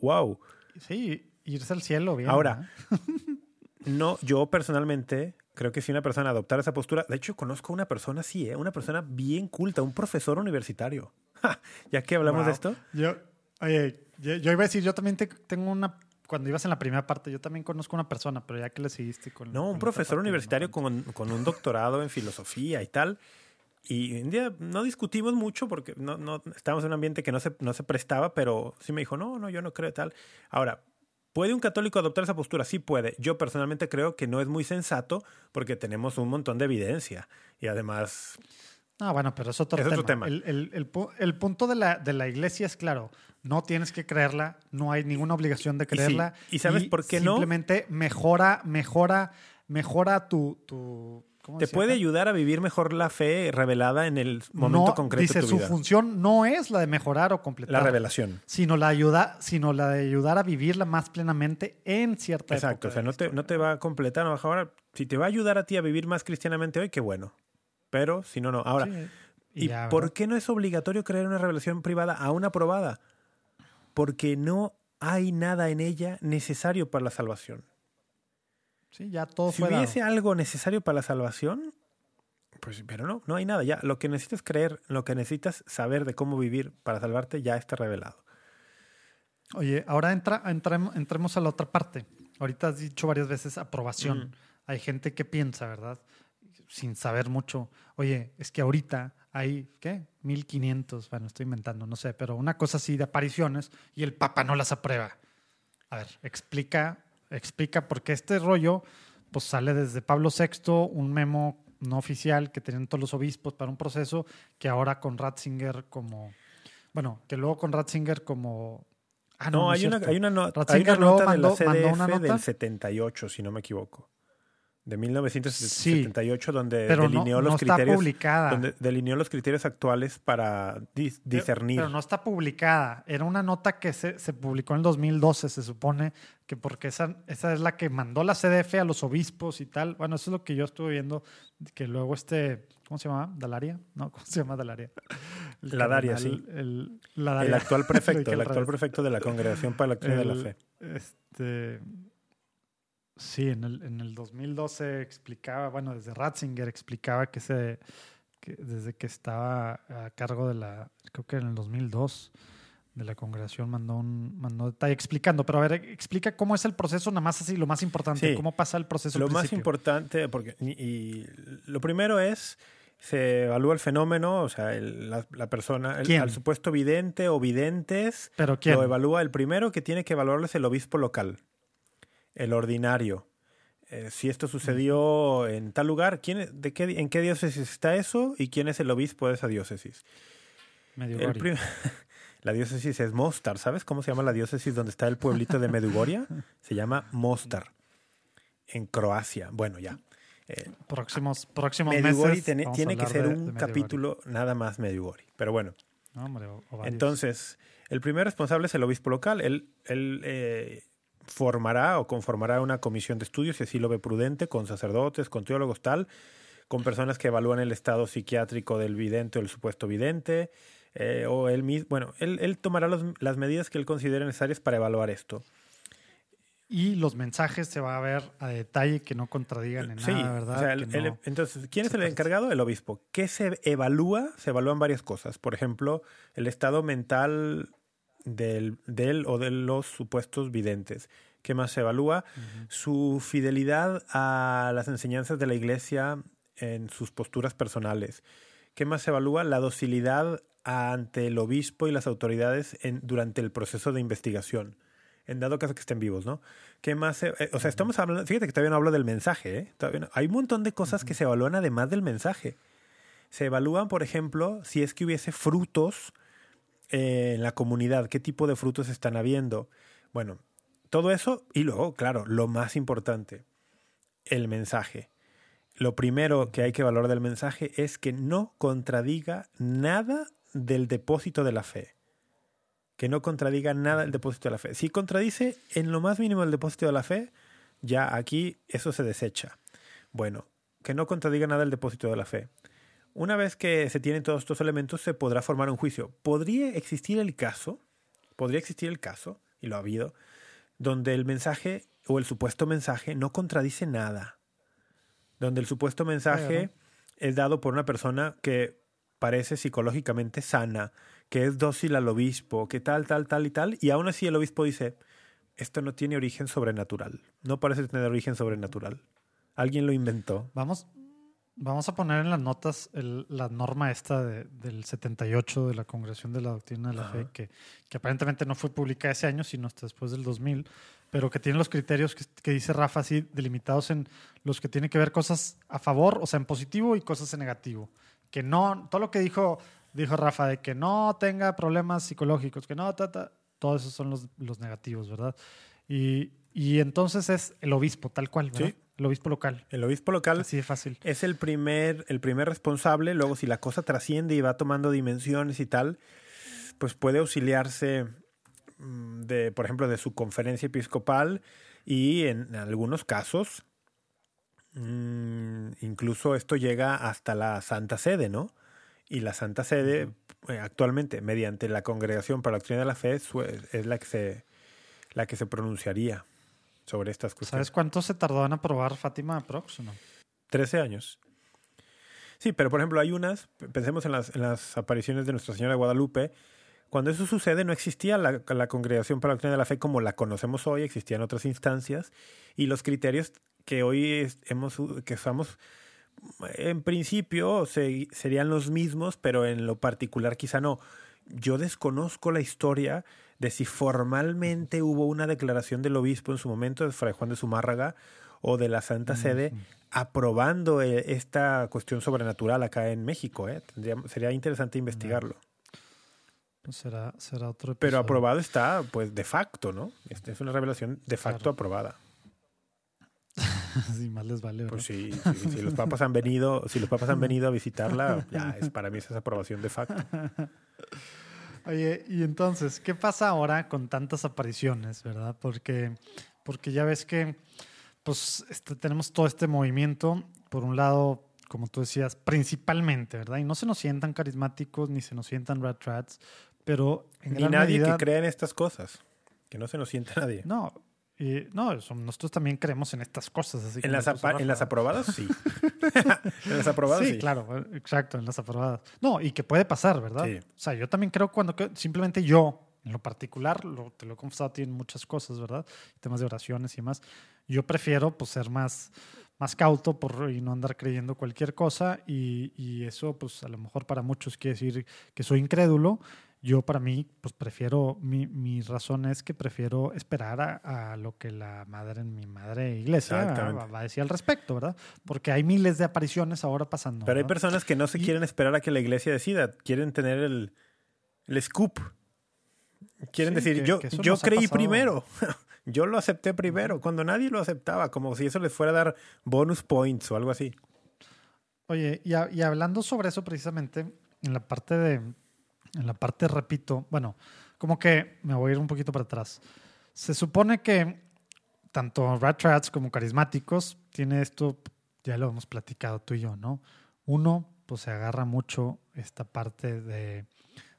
Wow. Sí, irse al cielo, bien. Ahora, ¿eh? No, yo personalmente creo que si una persona adoptara esa postura, de hecho conozco a una persona así, ¿eh? una persona bien culta, un profesor universitario. Ja, ya que hablamos Wow. de esto, Yo, oye, yo, yo iba a decir, yo también te- tengo una. Cuando ibas en la primera parte, yo también conozco una persona, pero ya que le seguiste con. no, con un profesor parte, universitario no. con, con un doctorado en filosofía y tal. Y un día no discutimos mucho porque no, no estábamos en un ambiente que no se, no se prestaba, pero sí me dijo, no, no, yo no creo tal. Ahora, ¿puede un católico adoptar esa postura? Sí puede. Yo personalmente creo que no es muy sensato porque tenemos un montón de evidencia. Y además, Ah, bueno, pero es otro Es tema. otro tema. El, el- el pu- el punto de la, de la iglesia es claro, no tienes que creerla, no hay ninguna obligación de sí. creerla. ¿Y sabes por qué no? Simplemente mejora, mejora, mejora tu... tu ¿cómo te decía puede ayudar a vivir mejor la fe revelada en el momento No, concreto dice, de tu su vida. función no es la de mejorar o completar. La revelación. Sino la, ayuda, sino la de ayudar a vivirla más plenamente en cierta Exacto. época O sea, no te, no te va a completar, no a mejorar. Si te va a ayudar a ti a vivir más cristianamente hoy, qué bueno. Pero si no, no. Ahora, Sí, ¿y ya, por qué no es obligatorio creer una revelación privada aún aprobada? Porque no hay nada en ella necesario para la salvación. Sí, ya todo Si fue dado. hubiese algo necesario para la salvación, pues, pero no, no hay nada. Ya, lo que necesitas creer, lo que necesitas saber de cómo vivir para salvarte, ya está revelado. Oye, ahora entra, entremos, entremos a la otra parte. Ahorita has dicho varias veces aprobación. Hay gente que piensa, ¿verdad? Sin saber mucho. Oye, es que ahorita hay, ¿qué? 1500, bueno, estoy inventando, no sé, pero una cosa así de apariciones y el Papa no las aprueba. A ver, explica, explica, porque este rollo pues sale desde Pablo VI, un memo no oficial que tenían todos los obispos para un proceso que ahora con Ratzinger como, bueno, que luego con Ratzinger como... Ah, No, no, hay, es una, hay una, no- hay Ratzinger una luego nota mandó- de la mandó una nota. del 78, si no me equivoco. De 1978, donde pero no, delineó los está criterios. publicada. Donde delineó los criterios actuales para dis- discernir. Pero no está publicada. Era una nota que se, se publicó en el 2012, se supone, que porque esa, esa es la que mandó la CDF a los obispos y tal. Bueno, eso es lo que yo estuve viendo, que luego este, ¿cómo se llama? ¿Dalaria? No, ¿cómo se llama Dalaria? El La Daria, sí. El, la el Daria. actual Lo prefecto, el al actual prefecto de la Congregación para la Doctrina de la El- Fe. Este, sí, en el, en el 2012 explicaba, bueno, desde Ratzinger explicaba que, se, que desde que estaba a cargo de la, creo que en el 2002, de la congregación mandó un mandó detalle explicando, pero a ver, explica cómo es el proceso, nada más así, lo más importante, Sí. cómo pasa el proceso. Lo más importante, porque y, y lo primero es se evalúa el fenómeno, o sea, el- la, la persona, el, al supuesto vidente o videntes, Pero quién? lo evalúa el primero que tiene que evaluarlo es el obispo local, el ordinario. Eh, si esto sucedió en tal lugar, ¿quién, de qué, ¿en qué diócesis está eso y quién es el obispo de esa diócesis? Medjugorje. la diócesis es Mostar, ¿sabes cómo se llama la diócesis donde está el pueblito de Medjugorje? Se llama Mostar, en Croacia. Bueno, ya. Eh, próximos próximos Medjugorje meses tiene, tiene que ser de- de un capítulo nada más Medjugorje. Pero bueno, No, hombre, entonces, el primer responsable es el obispo local. Él, él, eh, formará o conformará una comisión de estudios, si así lo ve prudente, con sacerdotes, con teólogos, tal, con personas que evalúan el estado psiquiátrico del vidente o el supuesto vidente, eh, o él mismo, bueno, él, él tomará los- las medidas que él considere necesarias para evaluar esto. Y los mensajes se va a ver a detalle que no contradigan en Sí, nada, ¿verdad? o sea, el- Que el- no- entonces, ¿quién es el encargado? El obispo. ¿Qué se evalúa? Se evalúan varias cosas. Por ejemplo, el estado mental del, o de los supuestos videntes. ¿Qué más se evalúa? Su fidelidad a las enseñanzas de la iglesia en sus posturas personales. ¿Qué más se evalúa? La docilidad ante el obispo y las autoridades en, durante el proceso de investigación. En dado caso que estén vivos, ¿no? ¿Qué más? se- eh, o sea, estamos hablando, fíjate que todavía no hablo del mensaje, ¿eh? Todavía no- hay un montón de cosas que se evalúan además del mensaje. Se evalúan, por ejemplo, si es que hubiese frutos eh, en la comunidad, qué tipo de frutos están habiendo. Bueno, todo eso y luego, claro, lo más importante, el mensaje. Lo primero que hay que valorar del mensaje es que no contradiga nada del depósito de la fe. Que no contradiga nada del depósito de la fe. Si contradice en lo más mínimo el depósito de la fe, ya aquí eso se desecha. Bueno, que no contradiga nada el depósito de la fe. Una vez que se tienen todos estos elementos, se podrá formar un juicio. Podría existir el caso, podría existir el caso, y lo ha habido, donde el mensaje o el supuesto mensaje no contradice nada. Donde el supuesto mensaje es dado por una persona que parece psicológicamente sana, que es dócil al obispo, que tal, tal, tal y tal, y aún así el obispo dice, esto no tiene origen sobrenatural, no parece tener origen sobrenatural. Alguien lo inventó. Vamos, vamos a poner en las notas el- la norma esta de- del 78 de la Congregación de la Doctrina de la Fe, que, que aparentemente no fue publicada ese año, sino hasta después del 2000, pero que tiene los criterios que, que dice Rafa así, delimitados en los que tiene que ver cosas a favor, o sea, en positivo y cosas en negativo. Que no, todo lo que dijo, dijo Rafa, de que no tenga problemas psicológicos, que no, ta, ta, todos esos son los, los negativos, ¿verdad? Y, y entonces es el obispo, tal cual, ¿verdad? Sí. El obispo local. El obispo local Así de fácil. es el primer, el primer responsable. Luego, si la cosa trasciende y va tomando dimensiones y tal, pues puede auxiliarse mm, de, por ejemplo, de su conferencia episcopal y en algunos casos, mm, incluso esto llega hasta la Santa Sede, ¿no? Y la Santa Sede, eh, actualmente, mediante la Congregación para la Doctrina de la Fe, es la que se, la que se pronunciaría sobre estas cuestiones. ¿Sabes cuánto se tardó en aprobar Fátima Prox no? 13 años. Sí, pero por ejemplo hay unas, pensemos en las, en las apariciones de Nuestra Señora de Guadalupe, cuando eso sucede no existía la, la Congregación para la Doctrina de la Fe como la conocemos hoy, existían otras instancias y los criterios que hoy es- hemos, que usamos en principio se- serían los mismos, pero en lo particular quizá no. Yo desconozco la historia de si formalmente hubo una declaración del obispo en su momento, de Fray Juan de Zumárraga, o de la Santa Sede, aprobando eh, esta cuestión sobrenatural acá en México. ¿eh? Tendría- sería interesante investigarlo. Pues será, será otro Pero aprobado está, pues, de facto, ¿no? Esta es una revelación de facto Claro. aprobada. sí, más les vale. ¿verdad? Pues sí, sí, si los papas han venido, si los papas han venido a visitarla, ya es para mí esa es aprobación de facto. Oye, y entonces, ¿qué pasa ahora con tantas apariciones, verdad? Porque, porque ya ves que pues este, tenemos todo este movimiento, por un lado, como tú decías, principalmente, ¿verdad? Y no se nos sientan carismáticos ni se nos sientan rat rats, pero en Ni gran nadie medida- que crea en estas cosas. Que no se nos sienta nadie. No, y, no, eso, nosotros también creemos en estas cosas. Así En las, apa- en las aprobadas, sí. en las aprobadas, sí, sí. claro, exacto, en las aprobadas. No, y que puede pasar, ¿verdad? Sí. O sea, yo también creo cuando simplemente yo, en lo particular, lo- te lo he confesado a ti en muchas cosas, ¿verdad? Temas de oraciones y demás. Yo prefiero pues ser más, más cauto por, y no andar creyendo cualquier cosa y, y eso pues a lo mejor para muchos quiere decir que soy incrédulo. Yo para mí pues prefiero, mi, mi razón es que prefiero esperar a, a lo que la madre en mi madre iglesia va, va a decir al respecto, ¿verdad? Porque hay miles de apariciones ahora pasando. Pero hay personas que no se Y- quieren esperar a que la iglesia decida. Quieren tener el, el scoop. Quieren Sí, decir, que- yo, que yo creí primero. yo lo acepté primero. Cuando nadie lo aceptaba. Como si eso les fuera a dar bonus points o algo así. Oye, y, a- y hablando sobre eso precisamente, en la parte de, en la parte, repito, bueno, como que me voy a ir un poquito para atrás. Se supone que tanto Rat Rats como carismáticos tiene esto, ya lo hemos platicado tú y yo, ¿no? Uno, pues se agarra mucho esta parte de,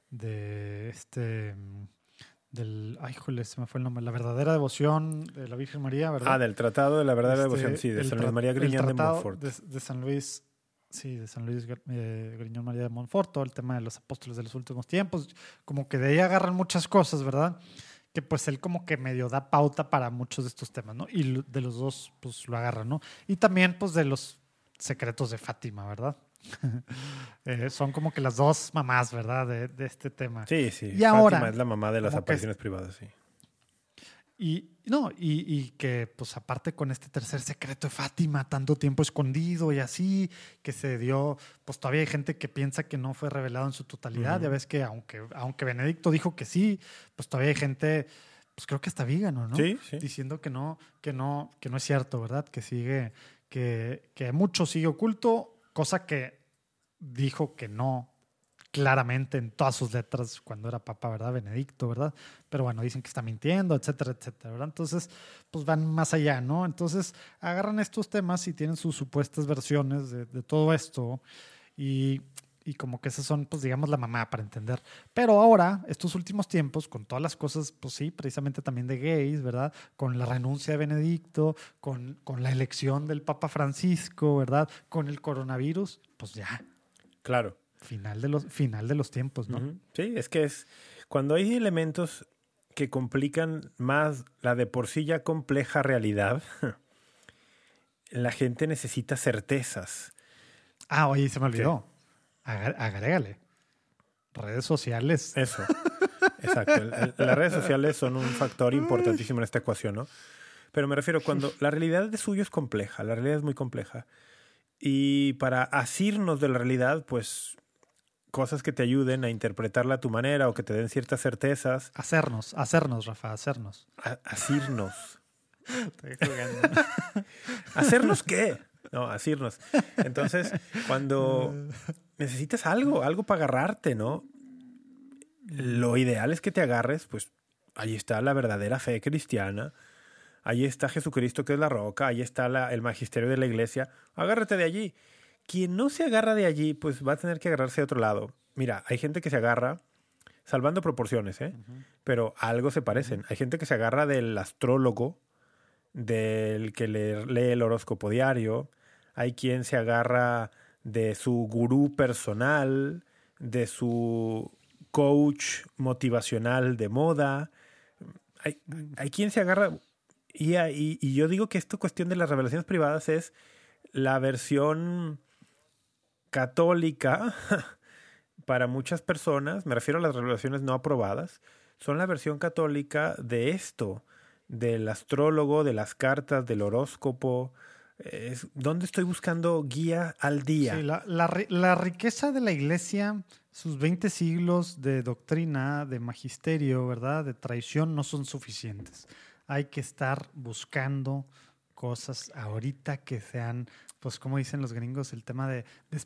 de este del ay jole, se me fue el nombre, la verdadera devoción de la Virgen María, ¿verdad? Ah, del Tratado de la Verdadera Este, Devoción, sí, de San Luis María el Griñón de Montfort. De, de San Luis, sí, de San Luis eh, Griñón María de Montfort, todo el tema de los apóstoles de los últimos tiempos, como que de ahí agarran muchas cosas, ¿verdad? Que pues él como que medio da pauta para muchos de estos temas, ¿no? Y de los dos, pues lo agarran, ¿no? Y también, pues, de los secretos de Fátima, ¿verdad? Eh, son como que las dos mamás, ¿verdad? De, de este tema. Sí, sí. Y ahora, Fátima es la mamá de las apariciones privadas, sí. Y no, y, y que pues aparte con este tercer secreto de Fátima, tanto tiempo escondido y así, que se dio, pues todavía hay gente que piensa que no fue revelado en su totalidad. Ya ves que aunque, aunque Benedicto dijo que sí, pues todavía hay gente, pues creo que está vígano, ¿no? Sí, sí. Diciendo que no, que no, que no es cierto, ¿verdad? Que sigue, que, que mucho sigue oculto, cosa que dijo que no claramente en todas sus letras cuando era papa, ¿verdad? Benedicto, ¿verdad? Pero bueno, dicen que está mintiendo, etcétera, etcétera, ¿verdad? Entonces, pues van más allá, ¿no? Entonces, agarran estos temas y tienen sus supuestas versiones de, todo esto y, y como que esas son, pues digamos, la mamá para entender. Pero ahora, estos últimos tiempos, con todas las cosas, pues sí, precisamente también de gays, ¿verdad? Con la renuncia de Benedicto, con, con la elección del Papa Francisco, ¿verdad? Con el coronavirus, pues ya, Claro. Final de los, final de los tiempos, ¿no? Sí, es que es cuando hay elementos que complican más la de por sí ya compleja realidad, la gente necesita certezas. Ah, oye, se me olvidó. Agrégale. Redes sociales. Eso. Exacto. El- el- las redes sociales son un factor importantísimo en esta ecuación, ¿no? Pero me refiero cuando la realidad de suyo es compleja, la realidad es muy compleja. Y para asirnos de la realidad, pues cosas que te ayuden a interpretarla a tu manera o que te den ciertas certezas, Hacernos, hacernos, Rafa, hacernos. a-. Estoy jugando. ¿Hacernos qué? No, asirnos. Entonces, cuando necesitas algo, algo para agarrarte, ¿no? Lo ideal es que te agarres, pues ahí está la verdadera fe cristiana, ahí está Jesucristo que es la roca, ahí está la- el magisterio de la iglesia, agárrate de allí. Quien no se agarra de allí, pues va a tener que agarrarse de otro lado. Mira, hay gente que se agarra, salvando proporciones, ¿eh? Pero algo se parecen. Hay gente que se agarra del astrólogo, del que le lee el horóscopo diario, hay quien se agarra de su gurú personal, de su coach motivacional de moda. Hay, hay quien se agarra, y, y- y yo digo que esta cuestión de las revelaciones privadas es la versión católica para muchas personas, me refiero a las revelaciones no aprobadas, son la versión católica de esto, del astrólogo, de las cartas, del horóscopo. Es donde estoy buscando guía al día. Sí, la, la ri- la riqueza de la iglesia, sus 20 siglos de doctrina, de magisterio, ¿verdad? De traición, no son suficientes. Hay que estar buscando cosas ahorita que sean, pues como dicen los gringos, el tema de, de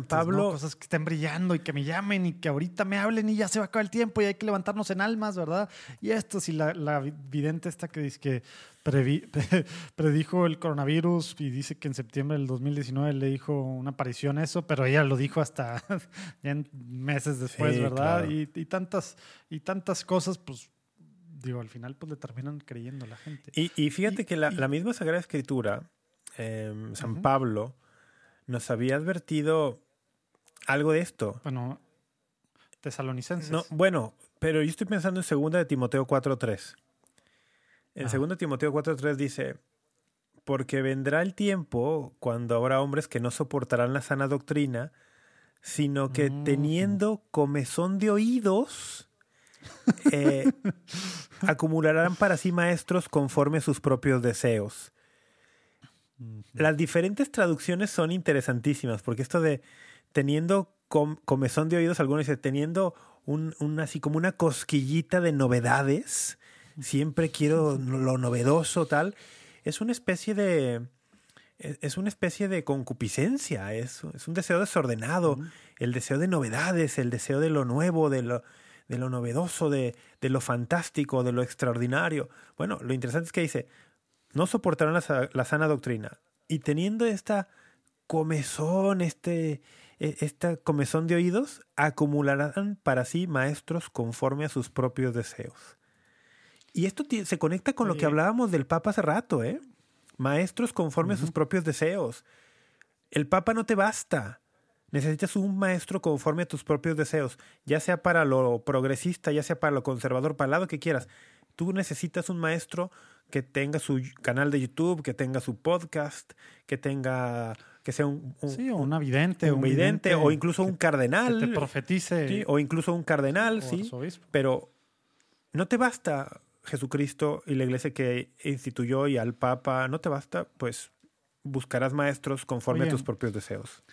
¿no? Pablo- Cosas que estén brillando y que me llamen y que ahorita me hablen y ya se va a acabar el tiempo y hay que levantarnos en almas, ¿verdad? Y esto, si la, la vidente esta que dice que previ- predijo el coronavirus y dice que en septiembre del 2019 le dijo una aparición eso, pero ella lo dijo hasta ya meses después, Sí, ¿verdad? claro. Y, y tantas y tantas cosas, pues digo, al final pues le terminan creyendo la gente. Y, y fíjate Y- que la, y- la misma Sagrada Escritura, em, San. Pablo, nos había advertido algo de esto. Bueno, tesalonicenses. No, bueno, pero yo estoy pensando en 2 de Timoteo 4.3. En Ah. 2 de Timoteo 4.3 dice, porque vendrá el tiempo cuando habrá hombres que no soportarán la sana doctrina, sino que Mm. teniendo comezón de oídos, eh, acumularán para sí maestros conforme sus propios deseos. Las diferentes traducciones son interesantísimas, porque esto de teniendo com- comezón de oídos, algunos dicen teniendo un, un así como una cosquillita de novedades, siempre quiero lo novedoso, tal, es una especie de es es una especie de concupiscencia, es, es un deseo desordenado, el deseo de novedades, el deseo de lo nuevo, de lo, de lo novedoso, de, de lo fantástico, de lo extraordinario. Bueno, lo interesante es que dice, no soportaron la, la sana doctrina. Y teniendo esta comezón, este, e- esta comezón de oídos, acumularán para sí maestros conforme a sus propios deseos. Y esto se conecta con lo que hablábamos del Papa hace rato, ¿eh? Maestros conforme a sus propios deseos. El Papa no te basta. Necesitas un maestro conforme a tus propios deseos, ya sea para lo progresista, ya sea para lo conservador, para el lado que quieras. Tú necesitas un maestro que tenga su canal de YouTube, que tenga su podcast, que tenga, que sea un, un- Sí, o un vidente. un vidente, o incluso que- un cardenal, Que te profetice. sí, o incluso un cardenal, sí. arzobispo. Pero no te basta Jesucristo y la iglesia que instituyó y al Papa, no te basta, pues buscarás maestros conforme Oye. a tus propios deseos.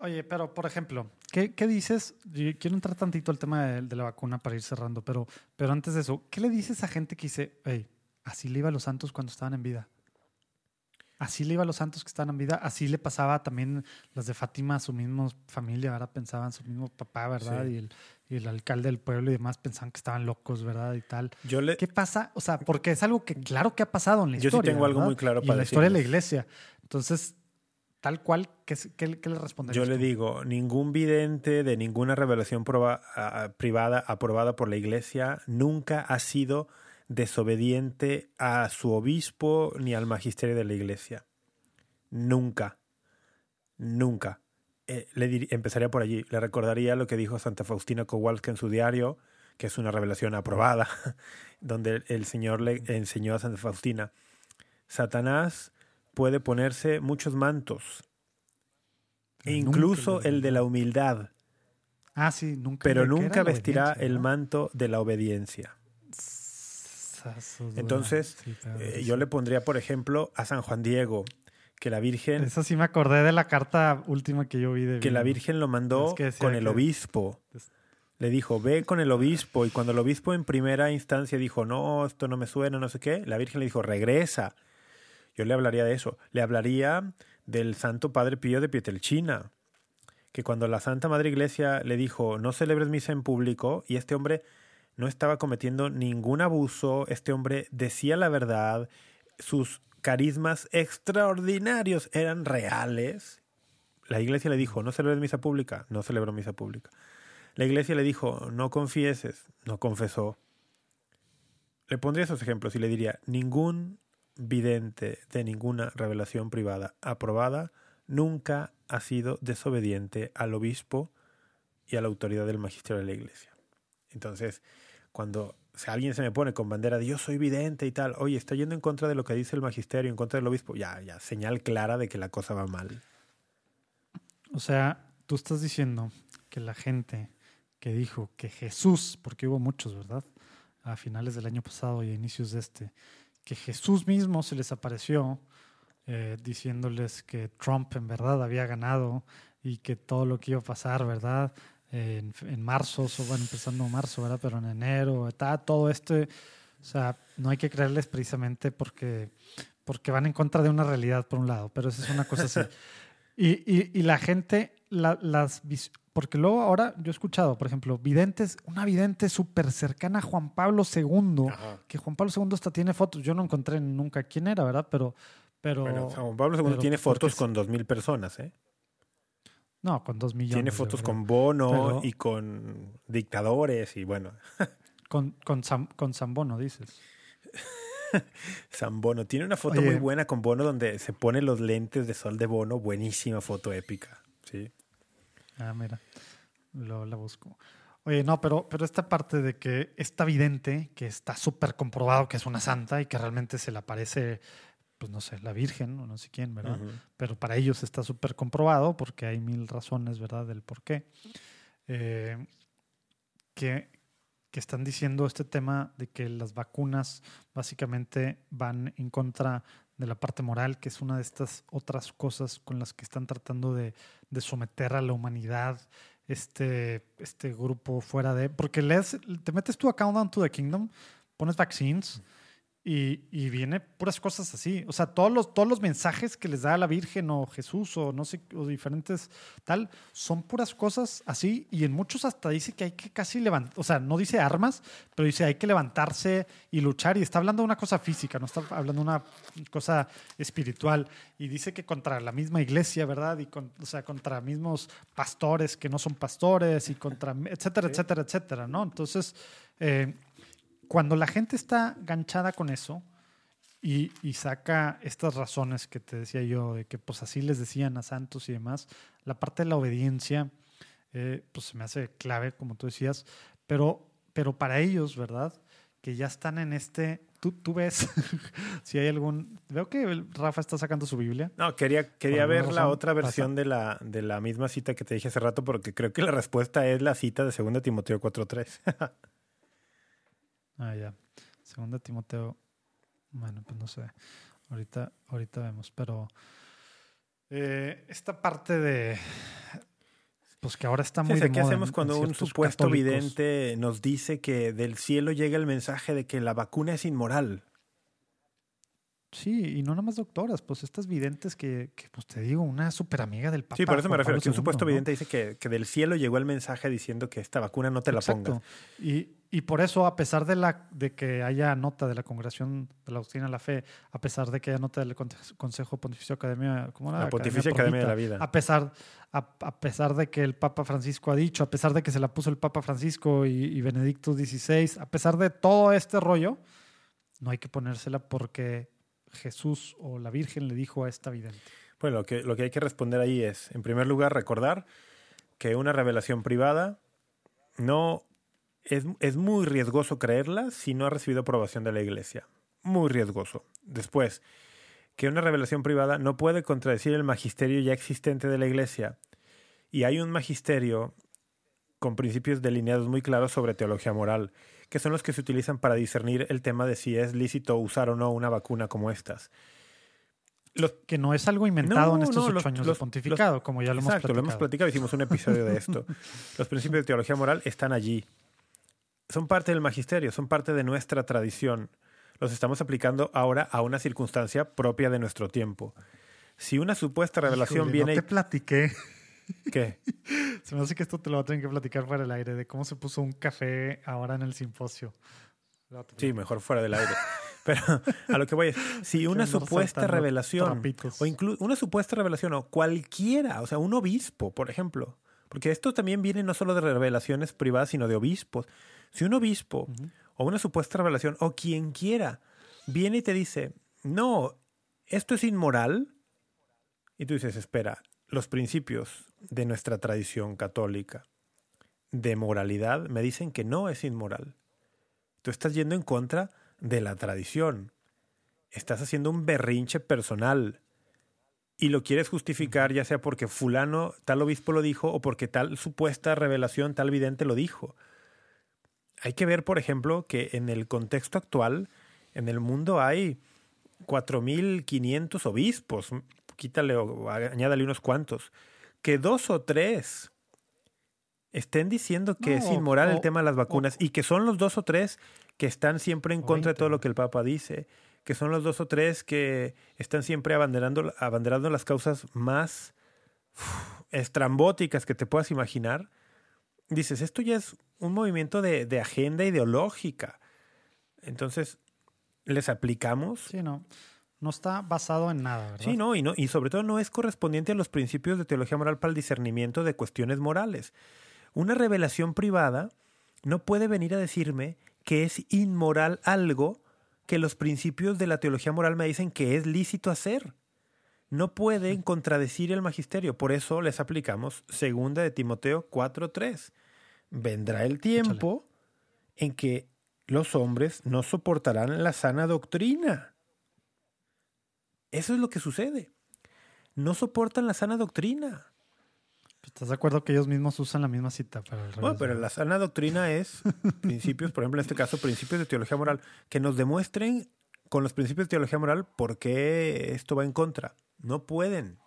Oye, pero por ejemplo, ¿qué, qué dices? Yo quiero entrar tantito al tema de, de la vacuna para ir cerrando, pero, pero antes de eso, ¿qué le dices a gente que dice, hey, así le iba a los santos cuando estaban en vida? Así le iba a los santos que estaban en vida, así le pasaba también las de Fátima a su misma familia, ¿verdad? Pensaban su mismo papá, ¿verdad? Sí. Y, el, y el alcalde del pueblo y demás pensaban que estaban locos, ¿verdad? Y tal. Yo le, ¿Qué pasa? O sea, porque es algo que claro que ha pasado en la Yo sí historia. tengo algo muy claro y para en la historia de la iglesia. Entonces, tal cual, ¿qué, qué, qué le responderías Yo le tú? digo, ningún vidente de ninguna revelación proba- a- privada aprobada por la iglesia nunca ha sido desobediente a su obispo ni al magisterio de la iglesia. Nunca. Nunca. Eh, le dir- empezaría por allí. Le recordaría lo que dijo Santa Faustina Kowalska en su diario, que es una revelación aprobada, donde el Señor le enseñó a Santa Faustina, Satanás puede ponerse muchos mantos, incluso el de la humildad, Ah, sí, nunca. pero ¿de qué era nunca vestirá el manto de la obediencia. Entonces, sí, Eh, yo le pondría, por ejemplo, a San Juan Diego, que la Virgen, Eso sí me acordé de la carta última que yo vi de que la. Virgen lo mandó Es que decía con el que- obispo. Le dijo, ve con el obispo. Y cuando el obispo en primera instancia dijo, no, esto no me suena, no sé qué, la Virgen le dijo, regresa. Yo le hablaría de eso. Le hablaría del Santo Padre Pío de Pietrelcina, que cuando la Santa Madre Iglesia le dijo, no celebres misa en público, y este hombre no estaba cometiendo ningún abuso, este hombre decía la verdad, sus carismas extraordinarios eran reales. La iglesia le dijo, no celebres misa pública, no celebró misa pública. La iglesia le dijo, no confieses, no confesó. Le pondría esos ejemplos y le diría, ningún vidente de ninguna revelación privada aprobada nunca ha sido desobediente al obispo y a la autoridad del magisterio de la iglesia. Entonces, cuando alguien se me pone con bandera de yo soy vidente y tal, oye, está yendo en contra de lo que dice el magisterio, en contra del obispo, ya, ya, señal clara de que la cosa va mal. O sea, tú estás diciendo que la gente que dijo que Jesús, porque hubo muchos, ¿verdad? A finales del año pasado y a inicios de este, que Jesús mismo se les apareció eh, diciéndoles que Trump en verdad había ganado y que todo lo que iba a pasar, ¿verdad? Eh, en, en marzo, o bueno, empezando marzo, ¿verdad? Pero en enero, está todo este, o sea, no hay que creerles precisamente porque, porque van en contra de una realidad, por un lado, pero esa es una cosa así. Y, y, y la gente, la- las porque luego ahora yo he escuchado, por ejemplo, videntes, una vidente súper cercana a Juan Pablo II, que Juan Pablo II hasta tiene fotos. Yo no encontré nunca quién era, ¿verdad? Pero, pero Bueno, Juan Pablo II pero tiene fotos con dos mil personas, ¿eh? no, con dos millones. Tiene fotos con Bono Pero- y con dictadores y bueno, con con, Sam- con Zambono, dices. San Bono. Tiene una foto Oye. muy buena con Bono donde se pone los lentes de sol de Bono. Buenísima foto épica. Ah, mira, lo, la busco. Oye, no, pero, pero esta parte de que está vidente, que está súper comprobado que es una santa y que realmente se le aparece, pues no sé, la Virgen o no sé quién, ¿verdad? Pero para ellos está súper comprobado porque hay mil razones, ¿verdad?, del por qué. Eh, que, que están diciendo este tema de que las vacunas básicamente van en contra de la parte moral, que es una de estas otras cosas con las que están tratando de, de someter a la humanidad este, este grupo fuera de... Porque lees, te metes tu account to the kingdom, pones vaccines Y, y, viene puras cosas así. O sea, todos los, todos los mensajes que les da la Virgen o Jesús o no sé, o diferentes tal, son puras cosas así. Y en muchos hasta dice que hay que casi levantar, o sea, no dice armas, pero dice hay que levantarse y luchar. Y está hablando de una cosa física, no está hablando de una cosa espiritual. Y dice que contra la misma iglesia, ¿verdad? Y con, o sea, contra mismos pastores que no son pastores y contra, etcétera, etcétera, etcétera, ¿no? Entonces, eh, cuando la gente está ganchada con eso y, saca estas razones que te decía yo, de que pues así les decían a santos y demás, la parte de la obediencia, eh, pues se me hace clave, como tú decías, pero, pero para ellos, ¿verdad? Que ya están en este, tú, tú ves si hay algún, veo que Rafa está sacando su Biblia. No, quería, quería ver la otra versión de la, de la misma cita que te dije hace rato, porque creo que la respuesta es la cita de 2 Timoteo 4.3. Ah, ya. Segunda Timoteo. Bueno, pues no sé. Ahorita, ahorita vemos. Pero eh, esta parte de. Pues que ahora está muy sí, ¿Qué hacemos cuando un supuesto vidente nos dice que del cielo llega el mensaje de que la vacuna es inmoral? Sí, y no nada más doctoras, pues estas videntes que, que pues te digo, una súper amiga del Papa. Sí, por eso me refiero, que un supuesto vidente dice que, que, del cielo llegó el mensaje diciendo que esta vacuna no te la pongas. Y, y por eso, a pesar de, la, de que haya nota de la Congregación de la Doctrina de la Fe, a pesar de que haya nota del Consejo Pontificio Academia, ¿cómo La Pontificia Academia, de la Vida. A pesar, a, pesar de que el Papa Francisco ha dicho, a pesar de que se la puso el Papa Francisco y, y Benedicto XVI, a pesar de todo este rollo, no hay que ponérsela porque Jesús o la Virgen le dijo a esta vidente. Bueno, lo que, lo que hay que responder ahí es, en primer lugar, recordar que una revelación privada no es, muy riesgoso creerla si no ha recibido aprobación de la iglesia. Muy riesgoso. Después, que una revelación privada no puede contradecir el magisterio ya existente de la iglesia. Y hay un magisterio con principios delineados muy claros sobre teología moral, que son los que se utilizan para discernir el tema de si es lícito usar o no una vacuna como estas. que no es algo inventado en estos ocho años de pontificado, como ya lo hemos platicado. lo hemos platicado, hicimos un episodio de esto. los principios de teología moral están allí son parte del magisterio, son parte de nuestra tradición. Los estamos aplicando ahora a una circunstancia propia de nuestro tiempo. Si una supuesta revelación viene... No te platiqué. ¿Qué? Se me hace que esto te lo va a tener que platicar fuera del aire, de cómo se puso un café ahora en el simposio. Sí, mejor fuera del aire. Pero a lo que voy es, si una supuesta revelación, o incluso una supuesta revelación, o cualquiera, o sea, un obispo, por ejemplo, porque esto también viene no solo de revelaciones privadas, sino de obispos. Si un obispo o una supuesta revelación o quien quiera viene y te dice, no, esto es inmoral, y tú dices, espera, los principios de nuestra tradición católica de moralidad me dicen que no es inmoral. Tú estás yendo en contra de la tradición. Estás haciendo un berrinche personal y lo quieres justificar ya sea porque fulano, tal obispo lo dijo o porque tal supuesta revelación, tal vidente lo dijo hay que ver, por ejemplo, que en el contexto actual, en el mundo hay 4.500 obispos, quítale o añádale unos cuantos, que dos o tres estén diciendo que es inmoral el tema de las vacunas y que son los dos o tres que están siempre en contra de todo lo que el Papa dice, que son los dos o tres que están siempre abanderando, abanderando las causas más estrambóticas que te puedas imaginar, dices, esto ya es un movimiento de, agenda ideológica. Entonces, ¿les aplicamos? Sí, no. No está basado en nada, ¿verdad? Sí, no y, no, y sobre todo no es correspondiente a los principios de teología moral para el discernimiento de cuestiones morales. Una revelación privada no puede venir a decirme que es inmoral algo que los principios de la teología moral me dicen que es lícito hacer. No pueden contradecir el magisterio, por eso les aplicamos segunda de Timoteo 4:3 vendrá el tiempo en que los hombres no soportarán la sana doctrina. Eso es lo que sucede. No soportan la sana doctrina. ¿Estás de acuerdo que ellos mismos usan la misma cita para el Bueno, pero la sana doctrina es principios, por ejemplo, en este caso, principios de teología moral, que nos demuestren con los principios de teología moral por qué esto va en contra. No pueden.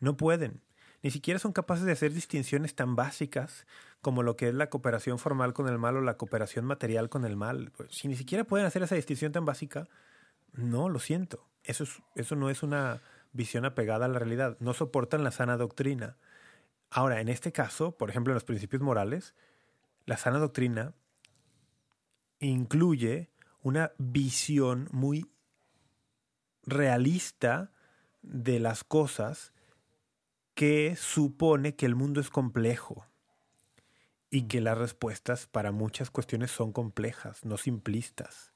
No pueden. ni siquiera son capaces de hacer distinciones tan básicas como lo que es la cooperación formal con el mal o la cooperación material con el mal. Pues, si ni siquiera pueden hacer esa distinción tan básica, no, lo siento. Eso, es, eso no es una visión apegada a la realidad. No soportan la sana doctrina. Ahora, en este caso, por ejemplo, en los principios morales, la sana doctrina incluye una visión muy realista de las cosas que supone que el mundo es complejo y que las respuestas para muchas cuestiones son complejas, no simplistas.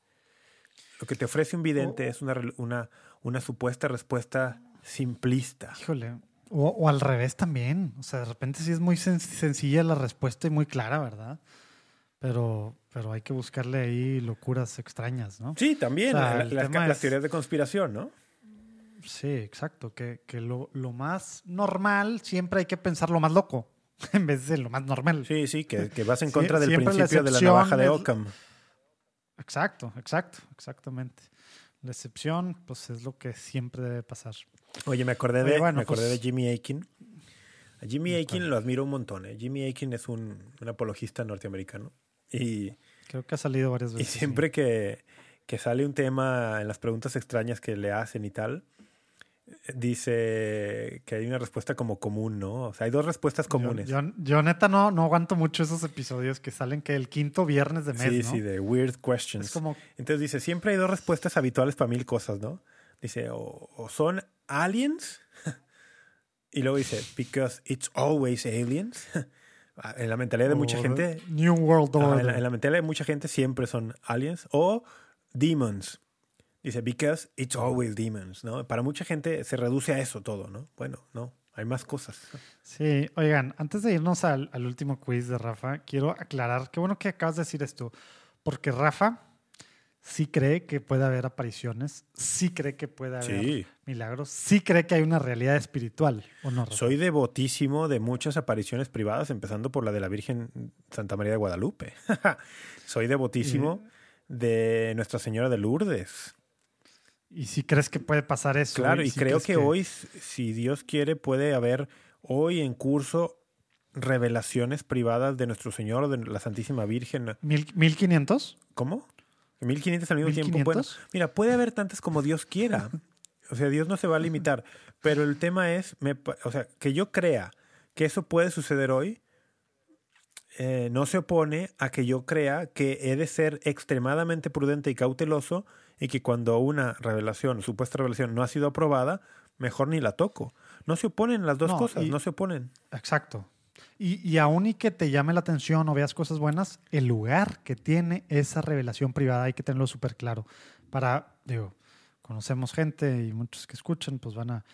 Lo que te ofrece un vidente es una, una, una supuesta respuesta simplista. Híjole, o, al revés también. O sea, de repente sí es muy sencilla la respuesta y muy clara, ¿verdad? Pero, pero hay que buscarle ahí locuras extrañas, ¿no? Sí, también. las, teorías de conspiración, ¿no? Sí, exacto. Que, que lo, lo, más normal siempre hay que pensar lo más loco en vez de lo más normal. Sí, sí, que, que vas en contra del principio de la navaja de Ockham. Exacto, exacto, exactamente. La excepción, pues es lo que siempre debe pasar. Oye, me acordé de, me acordé de pues Jimmy Aiken. A Jimmy Aiken lo admiro un montón. ¿eh? Jimmy Aiken es un, apologista norteamericano. Y, Creo que ha salido varias veces. Y siempre que, que sale un tema en las preguntas extrañas que le hacen y tal, dice que hay una respuesta como común, ¿no? O sea, hay dos respuestas comunes. Yo, neta no, no aguanto mucho esos episodios que salen que el quinto viernes de mes, Sí, sí, de weird questions. Entonces dice, siempre hay dos respuestas habituales para mil cosas, ¿no? Dice, o, son aliens, y luego dice, because it's always aliens. en la mentalidad de mucha gente... New World Order. en la mentalidad de mucha gente siempre son aliens. O demons Dice, because it's always demons, ¿no? Para mucha gente se reduce a eso todo, ¿no? Bueno, no, hay más cosas. Sí, oigan, antes de irnos al, último quiz de Rafa, quiero aclarar, qué bueno que acabas de decir esto, porque Rafa sí cree que puede haber apariciones, sí cree que puede haber milagros, sí cree que hay una realidad espiritual, ¿o no? Soy devotísimo de muchas apariciones privadas, empezando por la de la Virgen Santa María de Guadalupe. Soy devotísimo de Nuestra Señora de Lourdes. Y si crees que puede pasar eso. Claro, y, creo que, hoy, si Dios quiere, puede haber hoy en curso revelaciones privadas de nuestro Señor o de la Santísima Virgen. ¿Mil, quinientos? ¿Cómo? ¿1500 al mismo tiempo? Bueno, mira, puede haber tantas como Dios quiera. O sea, Dios no se va a limitar. Pero el tema es, me, o sea, que yo crea que eso puede suceder hoy, eh, no se opone a que yo crea que he de ser extremadamente prudente y cauteloso y que cuando una revelación, supuesta revelación, no ha sido aprobada, mejor ni la toco. No se oponen las dos cosas, no se oponen. Exacto. Y, y aún y que te llame la atención o veas cosas buenas, el lugar que tiene esa revelación privada hay que tenerlo súper claro. Para, digo, conocemos gente y muchos que escuchan, pues van a,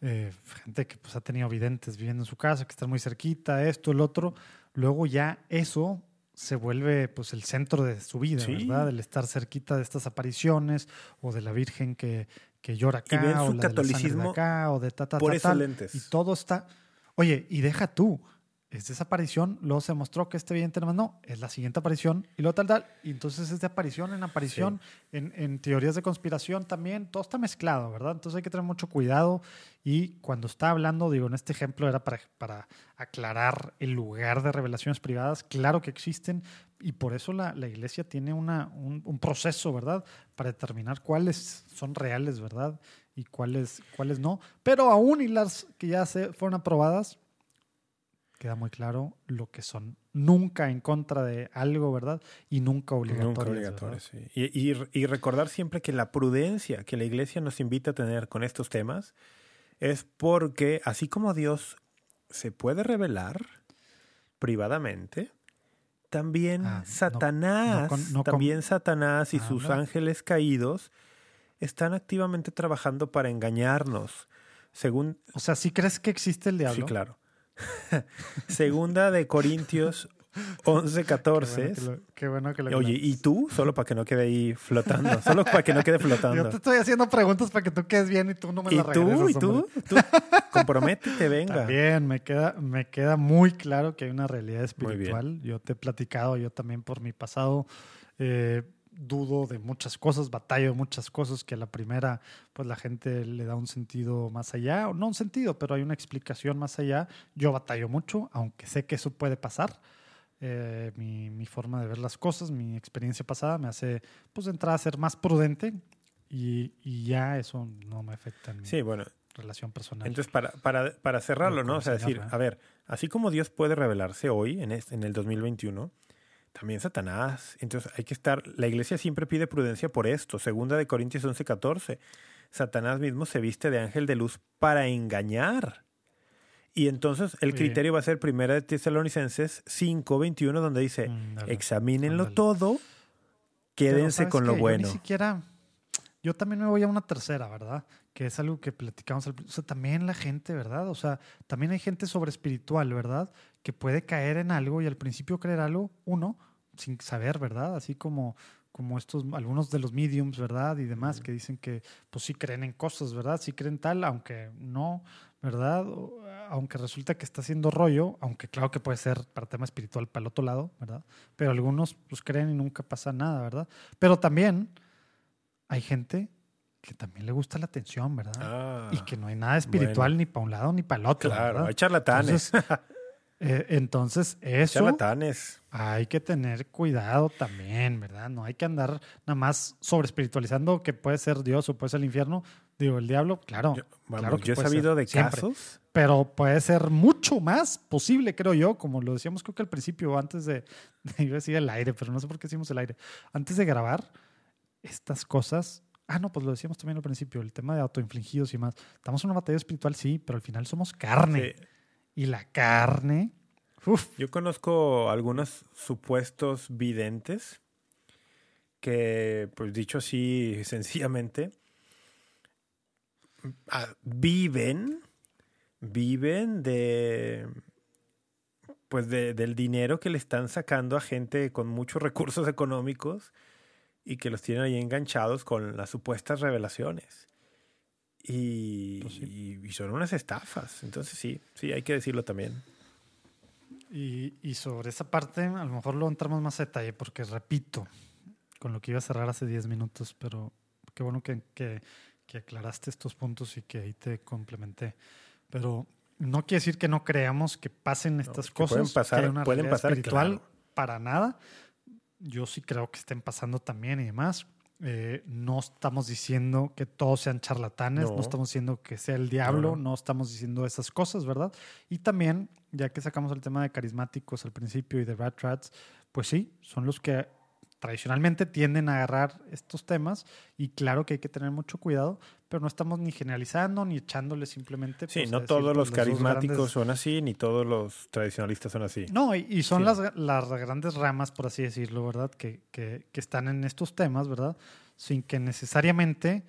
eh, gente que pues, ha tenido videntes viviendo en su casa, que están muy cerquita, esto, el otro. Luego ya eso se vuelve pues el centro de su vida, ¿verdad? El estar cerquita de estas apariciones o de la Virgen que, que llora acá o la catolicismo de, acá o de ta, ta, por ta, Y todo está... Oye, y deja tú, es esa aparición, luego se mostró que este vidente no, es la siguiente aparición y luego tal, tal. Y entonces es de aparición en aparición, en, en, teorías de conspiración también, todo está mezclado, ¿verdad? Entonces hay que tener mucho cuidado y cuando está hablando, digo, en este ejemplo era para, para aclarar el lugar de revelaciones privadas, claro que existen y por eso la, la iglesia tiene una, un, un, proceso, ¿verdad? Para determinar cuáles son reales, ¿verdad? Y cuáles, cuáles no. Pero aún y las que ya se fueron aprobadas, queda muy claro lo que son. Nunca en contra de algo, ¿verdad? Y nunca obligatorios. Y, y, recordar siempre que la prudencia que la iglesia nos invita a tener con estos temas es porque así como Dios se puede revelar privadamente, también ah, Satanás, también Satanás y sus ángeles caídos están activamente trabajando para engañarnos. Según, o sea, ¿sí crees que existe el diablo? Sí, claro. Segunda de Corintios 11, 14. Qué bueno que lo, Oye, ¿y tú? Solo para que no quede ahí flotando. Solo para que no quede flotando. Yo te estoy haciendo preguntas para que tú quedes bien y tú no me las regresas. ¿Y tú? ¿Y tú? Comprométete, venga. Bien, me queda, me queda muy claro que hay una realidad espiritual. Yo te he platicado, yo también por mi pasado, eh, dudo de muchas cosas, batallo de muchas cosas que a la primera pues la gente le da un sentido más allá, o no un sentido, pero hay una explicación más allá. Yo batallo mucho, aunque sé que eso puede pasar. Eh, mi, mi, forma de ver las cosas, mi experiencia pasada me hace pues entrar a ser más prudente y, y ya eso no me afecta en sí, bueno, relación personal. Entonces, para, para, para cerrarlo, ¿no? O sea, decir, a ver, así como Dios puede revelarse hoy, en, este, en el 2021, también Satanás. Entonces hay que estar, la iglesia siempre pide prudencia por esto. Segunda de Corintios 11, 14. Satanás mismo se viste de ángel de luz para engañar. Y entonces el criterio va a ser primera de Tesalonicenses 5, 21, donde dice, mm, examínenlo todo, quédense con lo bueno. ni siquiera, yo también me voy a una tercera, ¿verdad? Que es algo que platicamos al O sea, también la gente, ¿verdad? O sea, también hay gente sobre espiritual, ¿verdad? Que puede caer en algo y al principio creer algo, uno, sin saber, ¿verdad? Así como, como estos, algunos de los mediums, ¿verdad? Y demás, que dicen que pues sí creen en cosas, ¿verdad? Sí creen tal, aunque no, ¿verdad? Aunque resulta que está haciendo rollo, aunque claro que puede ser para tema espiritual para el otro lado, ¿verdad? Pero algunos pues creen y nunca pasa nada, ¿verdad? Pero también hay gente que también le gusta la atención, ¿verdad? Ah, y que no hay nada espiritual ni para un lado ni para el otro. Claro, hay charlatanes. Eh, entonces, eso. Charlatanes. Hay que tener cuidado también, ¿verdad? No hay que andar nada más sobre espiritualizando que puede ser Dios o puede ser el infierno. Digo, el diablo, claro. Yo, claro yo he sabido de casos. Pero puede ser mucho más posible, creo yo, como lo decíamos, creo que al principio, antes de. de iba a decir el aire, pero no sé por qué decimos el aire. Antes de grabar, estas cosas Ah, no, pues lo decíamos también al principio, el tema de autoinfligidos y más. Estamos en una batalla espiritual, sí, pero al final somos carne. Sí. Y la carne. Uf. Yo conozco algunos supuestos videntes que, pues dicho así sencillamente, ah, viven, viven de pues de, del dinero que le están sacando a gente con muchos recursos económicos y que los tienen ahí enganchados con las supuestas revelaciones. Y, pues sí. y, son unas estafas. Entonces sí, sí, hay que decirlo también. Y, y, sobre esa parte, a lo mejor lo entramos más a detalle, porque repito, con lo que iba a cerrar hace 10 minutos, pero qué bueno que, que, que, aclaraste estos puntos y que ahí te complementé. Pero no quiere decir que no creamos que pasen estas no, cosas. Pueden pasar, que una pueden pasar espiritual claro. para nada. Yo sí creo que estén pasando también y demás. Eh, no estamos diciendo que todos sean charlatanes, no. no. estamos diciendo que sea el diablo, no, no. no, estamos diciendo esas cosas, ¿verdad? Y también, ya que sacamos el tema de carismáticos al principio y de rat rats, pues sí, son los que tradicionalmente tienden a agarrar estos temas y claro que hay que tener mucho cuidado, pero no estamos ni generalizando ni echándole simplemente. Sí, pues, no decir, todos pues, los dos carismáticos grandes... son así, ni todos los tradicionalistas son así. No, y, y son sí. las, las, grandes ramas, por así decirlo, ¿verdad? Que, que, que, están en estos temas, ¿verdad? Sin que necesariamente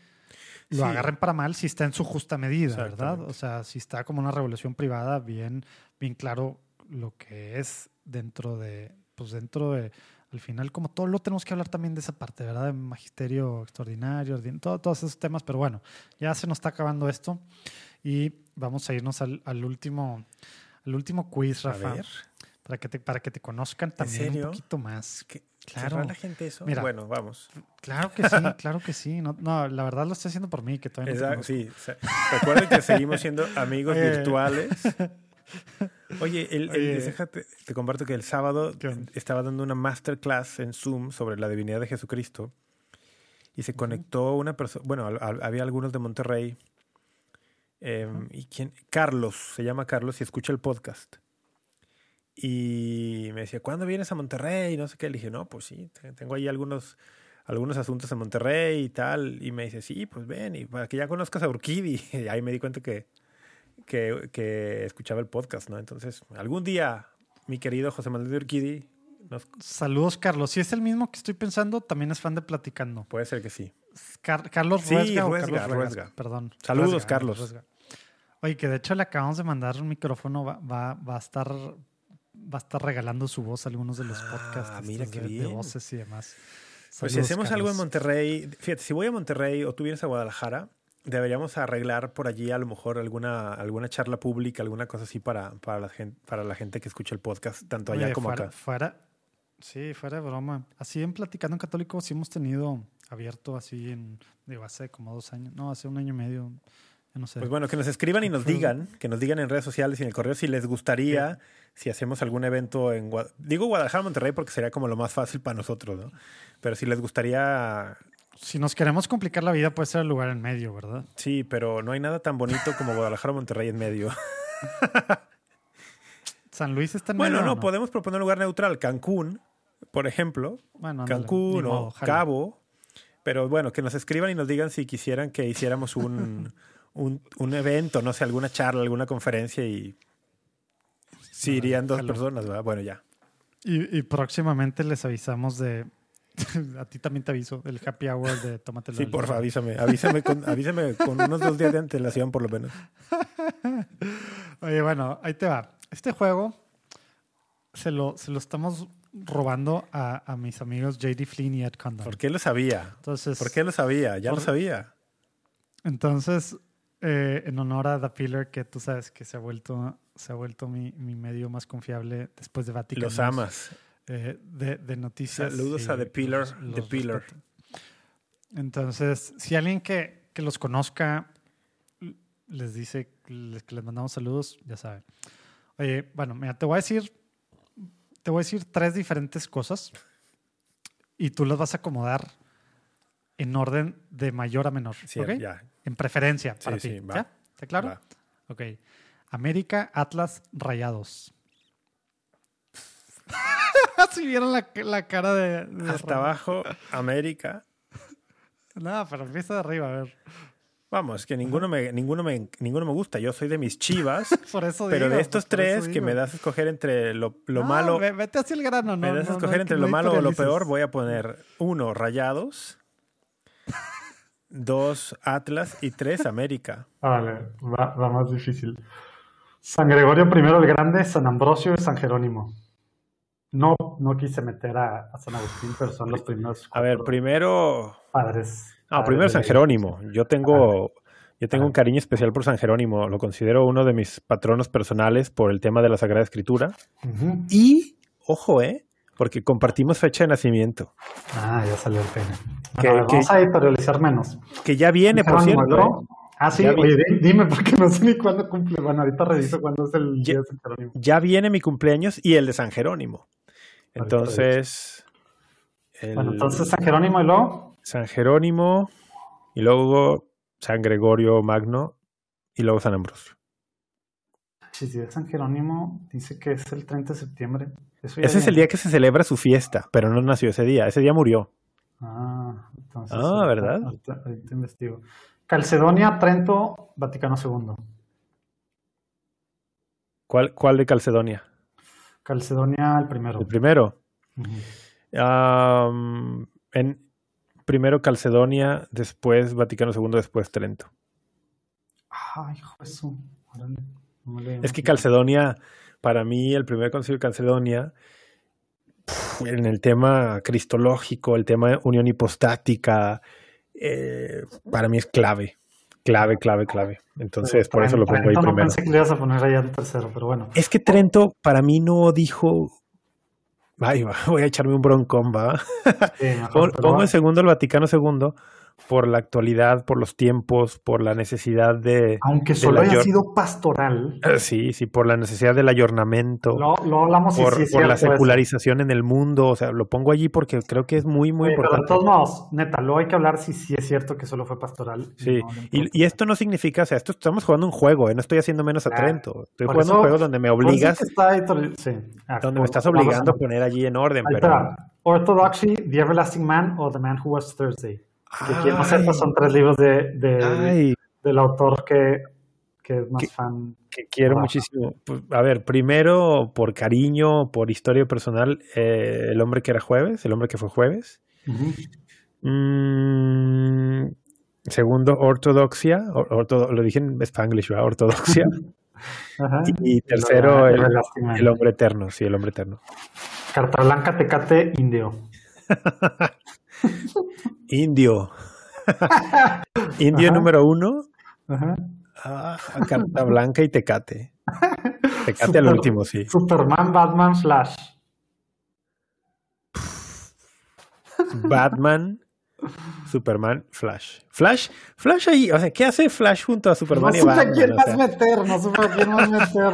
lo sí. agarren para mal si está en su justa medida, ¿verdad? O sea, si está como una revolución privada, bien, bien claro lo que es dentro de, pues dentro de al final, como todo lo tenemos que hablar también de esa parte, ¿verdad? De magisterio extraordinario, todo, todos esos temas, pero bueno, ya se nos está acabando esto y vamos a irnos al, al último, al último quiz, Rafa. Para que, te, para que te conozcan también un poquito más. ¿Qué? Claro. la gente eso? Mira, bueno, vamos. Claro que sí, claro que sí. No, no, la verdad lo estoy haciendo por mí, que todavía no Exacto, Sí, recuerden que seguimos siendo amigos eh. virtuales. Oye, el, el, Oye, déjate, te comparto que el sábado estaba dando una masterclass en Zoom sobre la divinidad de Jesucristo y se conectó una persona, bueno, había algunos de Monterrey eh, uh -huh. y quién, Carlos, se llama Carlos y escucha el podcast. Y me decía, ¿cuándo vienes a Monterrey? Y no sé qué. Le dije, no, pues sí, tengo ahí algunos, algunos asuntos en Monterrey y tal. Y me dice, sí, pues ven, y para que ya conozcas a Urquidi. Y ahí me di cuenta que, que, que, escuchaba el podcast, ¿no? Entonces, algún día, mi querido José Manuel de Urquidi. Nos... Saludos, Carlos. Si es el mismo que estoy pensando, también es fan de Platicando. Puede ser que sí. Car Carlos sí, Ruesga, Ruesga, o Carlos Ruesga. Ruesga. Perdón. Saludos, Ruesga, Carlos. Oye, que de hecho le acabamos de mandar un micrófono, va, va, va a estar va a estar regalando su voz a algunos de los podcasts ah, mira qué de, bien. de, voces y demás. Pues si hacemos Carlos. algo en Monterrey, fíjate, si voy a Monterrey o tú vienes a Guadalajara, deberíamos arreglar por allí a lo mejor alguna, alguna charla pública, alguna cosa así para, para, la, gente, para la gente que escucha el podcast, tanto allá Oye, como fuera, acá. Fuera, Sí, fuera de broma. Así en Platicando en Católico sí hemos tenido abierto así en, digo, hace como dos años, no, hace un año y medio, ya no sé. Pues bueno, que nos escriban y nos digan, que nos digan en redes sociales y en el correo si les gustaría, si hacemos algún evento en, Gua- digo Guadalajara, Monterrey, porque sería como lo más fácil para nosotros, ¿no? Pero si les gustaría, Si nos queremos complicar la vida, puede ser el lugar en medio, ¿verdad? sí, pero no hay nada tan bonito como Guadalajara, Monterrey en medio. San Luis está en Bueno, medio. no, o no? podemos proponer un lugar neutral, Cancún, por ejemplo, Bueno, ándale, Cancún o. Cabo. Pero bueno, que nos escriban y nos digan si quisieran que hiciéramos un, un, un evento, no sé, alguna charla, alguna conferencia y si irían dos personas, ¿verdad? Bueno, ya. Y, y próximamente les avisamos de. a ti también te aviso, el happy hour de Tómatelo. Sí, porfa, avísame. Avísame con, avísame con unos dos días de antelación, por lo menos. Oye, bueno, ahí te va. Este juego se lo, se lo estamos robando a, a mis amigos JD Flynn y Ed Condon. ¿Por qué lo sabía? Entonces, ¿Por qué lo sabía? Ya lo sabía. entonces eh, en honor a The Pillar, que tú sabes que se ha vuelto, se ha vuelto mi, mi medio más confiable después de Vatican Los amas. Eh, de, de noticias. Saludos y a The Pillar, los- The los Pillar. respeto. Entonces, si alguien que, que los conozca les dice les- que les mandamos saludos, ya saben. Oye, bueno, mira, te voy a decir, te voy a decir tres diferentes cosas y tú las vas a acomodar en orden de mayor a menor. Sí, ¿ok? ya. En preferencia Sí, para sí, ti. va. ¿Ya? ¿Está claro? Va. Ok. América, Atlas, Rayados. si vieron la, la cara de... de Hasta abajo, América. No, pero empieza de arriba, a ver. Vamos, que ninguno me, ninguno me, ninguno me gusta. Yo soy de mis chivas. Por eso pero digo, de estos tres que me das a escoger entre lo, lo No, malo, ve- Vete hacia el grano, ¿no? me das a escoger no, entre lo malo o lo peor, voy a poner uno, Rayados, dos, Atlas y tres, América. Vale, va, va más difícil. San Gregorio primero el Grande, San Ambrosio y San Jerónimo. No, no quise meter a, a San Agustín, pero son los primeros A ver, primero. padres. Ah, padres primero San Jerónimo. Yo tengo, yo tengo un cariño especial por San Jerónimo. Lo considero uno de mis patronos personales por el tema de la Sagrada Escritura. Y, ojo, ¿eh? Porque compartimos fecha de nacimiento. Ah, ya salió el pene. Que- Bueno, que- vamos a editorializar menos. Que ya viene, por cierto. ¿no? ¿eh? Ah, sí, oye, di- dime, porque no sé ni cuándo cumple. Bueno, ahorita reviso cuándo es el Ya- día de San Jerónimo. Ya viene mi cumpleaños y el de San Jerónimo. Entonces. el Bueno, entonces San Jerónimo y luego. San Jerónimo y luego San Gregorio Magno y luego San Ambrosio. Si de San Jerónimo, dice que es el 30 de septiembre. Eso Ese es el día que se celebra su fiesta, pero no nació ese día. Ese día murió. Ah, entonces. Ah, ¿verdad? Ahorita, ahorita investigo. Calcedonia, Trento, Vaticano II. ¿Cuál, cuál de Calcedonia? Calcedonia, el primero. El primero. En primero Calcedonia, después Vaticano II, después Trento. Ay, hijo no leí Es que. Calcedonia, para mí, el primer concilio de Calcedonia, en el tema cristológico, el tema de unión hipostática, eh, para mí es clave. Clave, clave, clave. Entonces, por eso lo pongo ahí Trento no primero. pensé que le ibas a poner allá el tercero, pero bueno. Es que Trento, para mí, no dijo. Ay, va, voy a echarme un broncón, va. Sí, mejor, Pon- pero Pongo en segundo el Vaticano II por la actualidad, por los tiempos, por la necesidad de. Aunque solo haya sido pastoral, Eh, Sí, sí, por la necesidad del ayornamiento. lo, lo hablamos por, sí por la eso. secularización en el mundo. O sea, lo pongo allí porque creo que es muy, muy Oye, pero de importante. todos modos, neta, luego hay que hablar si sí es cierto que solo fue pastoral. Sí, No, no y, esto no significa, o sea, esto estamos jugando un juego, ¿eh? no estoy haciendo menos a Claro. Trento. Estoy Por jugando un juego donde me obligas, está. Ah, donde me estás obligando a poner allí en orden. Pero. Orthodoxy, The Everlasting Man o The Man Who Was Thursday. Que quien no sepa, son tres libros de, de- del autor que, que es más ¿Qué? fan. que quiero Ah. muchísimo. Pues, a ver, primero, por cariño, por historia personal, eh, el hombre que era jueves, el hombre que fue jueves. Ujú. Mm, segundo, ortodoxia, or- orto- lo dije en Spanglish, ¿verdad? Ortodoxia. Ajá. y tercero, The el, el hombre eterno, sí, el hombre eterno. Carta Blanca, Tecate, Indio. Indio. Indio Ajá. número uno, Ajá. ah, carta blanca y tecate. Tecate al último, sí. Superman, Batman, Flash. Batman, Superman, Flash. Flash, Flash ahí, o sea, ¿qué hace Flash junto a Superman no y Batman? quién O más sea, meter, no supe a quién más meter,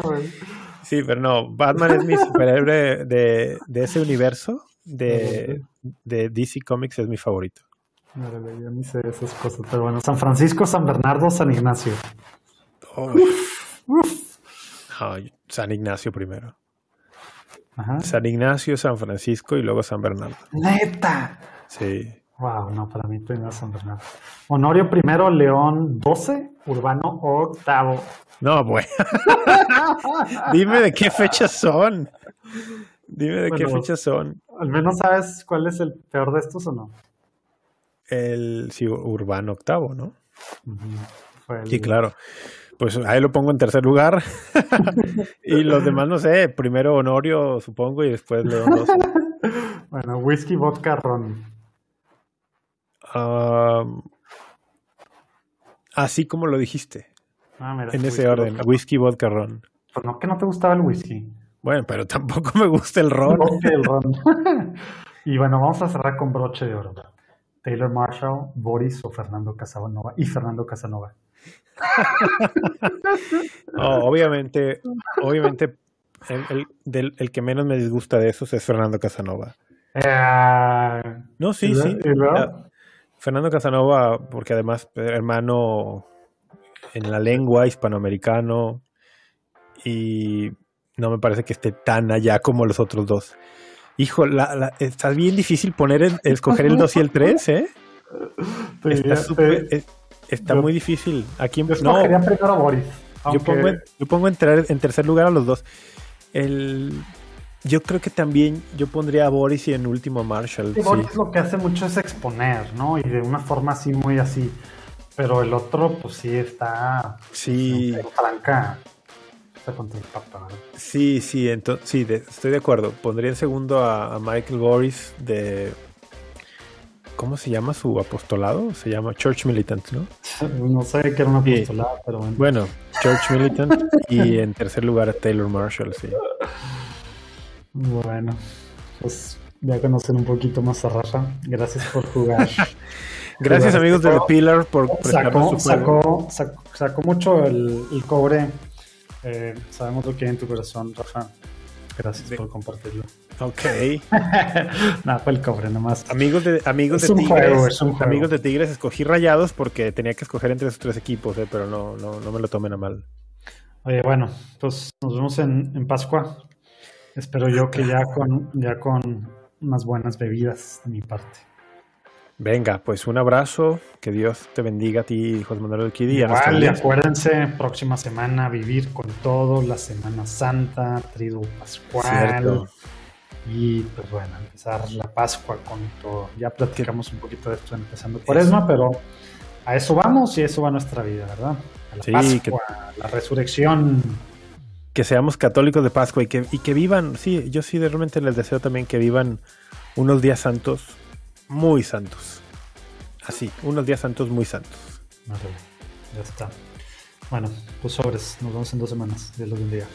sí, pero no, Batman es mi superhéroe de, de ese universo de, de DC Comics, es mi favorito. Yo ni sé esas cosas, pero bueno, San Francisco, San Bernardo, San Ignacio. No, San Ignacio primero. Ajá. San Ignacio, San Francisco y luego San Bernardo. Neta. Sí. Wow, no, para mí primero San Bernardo. Honorio primero, León 12, Urbano octavo. No, bueno. Dime de qué fechas son. Dime de qué fechas son. Al menos sabes cuál es el peor de estos o no. El sí, Urbano octavo, ¿no? Fue el- Sí, claro. Pues ahí lo pongo en tercer lugar. y los demás, no sé. Primero Honorio, supongo, y después León 12. Bueno, whisky, vodka, ron. Así como lo dijiste. Ah, mira, En ese whisky, orden. vodka. Whisky, vodka, ron. Pues no, que no te gustaba el whisky. Bueno, pero tampoco me gusta el ron. Y el ron. y bueno, vamos a cerrar con broche de oro. Taylor Marshall, Boris o Fernando Casanova. Y Fernando Casanova. No, obviamente, obviamente, el, el- del- el que menos me disgusta de esos es Fernando Casanova. Eh, No, sí, ¿y sí. y? Ya. Fernando Casanova, porque además, eh, hermano en la lengua hispanoamericano, y no me parece que esté tan allá como los otros dos. Hijo, la, la- está bien difícil poner el- escoger el 2 y el 3, ¿eh? Está, es- yo- muy difícil. Aquí yo no, primero a Boris. yo pongo, en, yo pongo en, ter- en tercer lugar a los dos. El, yo creo que también yo pondría a Boris y en último a Marshall. Sí. Boris lo que hace mucho es exponer, ¿no? Y de una forma así, muy así. Pero el otro, pues sí está. Sí, Franca. Contra el ¿verdad? sí, sí, ento- sí, de- estoy de acuerdo. Pondría en segundo a, a Michael Boris de... ¿Cómo se llama su apostolado? Se llama Church Militant, ¿no? No sé que era una Sí. apostolada, pero bueno. Bueno, Church Militant y en tercer lugar a Taylor Marshall, sí. Bueno, pues ya conocen un poquito más a Rafa. Gracias por jugar. Gracias amigos de The Pillar por sacó, su sacó, sacó, sacó mucho el, el cobre. Eh, sabemos lo que hay en tu corazón, Rafa. Gracias por compartirlo. Ok. Nada, fue el cobre nomás. Amigos de, amigos Es de Tigres. juego. Amigos de Tigres, escogí rayados porque tenía que escoger entre esos tres equipos, eh, pero no, no, no me lo tomen a mal. Oye, bueno, pues nos vemos en, en Pascua. Espero yo que ya con, ya con unas buenas bebidas de mi parte. Venga, pues un abrazo, que Dios te bendiga a ti, José Manuel y audiencia. acuérdense, próxima semana vivir con todo, la Semana Santa, Triduo Pascual. Cierto. Y pues bueno, empezar la Pascua con todo. Ya platicamos un poquito de esto empezando Cuaresma, pero a eso vamos y eso va nuestra vida, ¿verdad? A la Sí, Pascua, a la resurrección. Que seamos católicos de Pascua y que, y que vivan, sí, yo sí realmente les deseo también que vivan unos días santos muy santos. Así, unos días santos muy santos. Órale, Ya está. Bueno, pues sobres. Nos vemos en dos semanas. Dios los bendiga.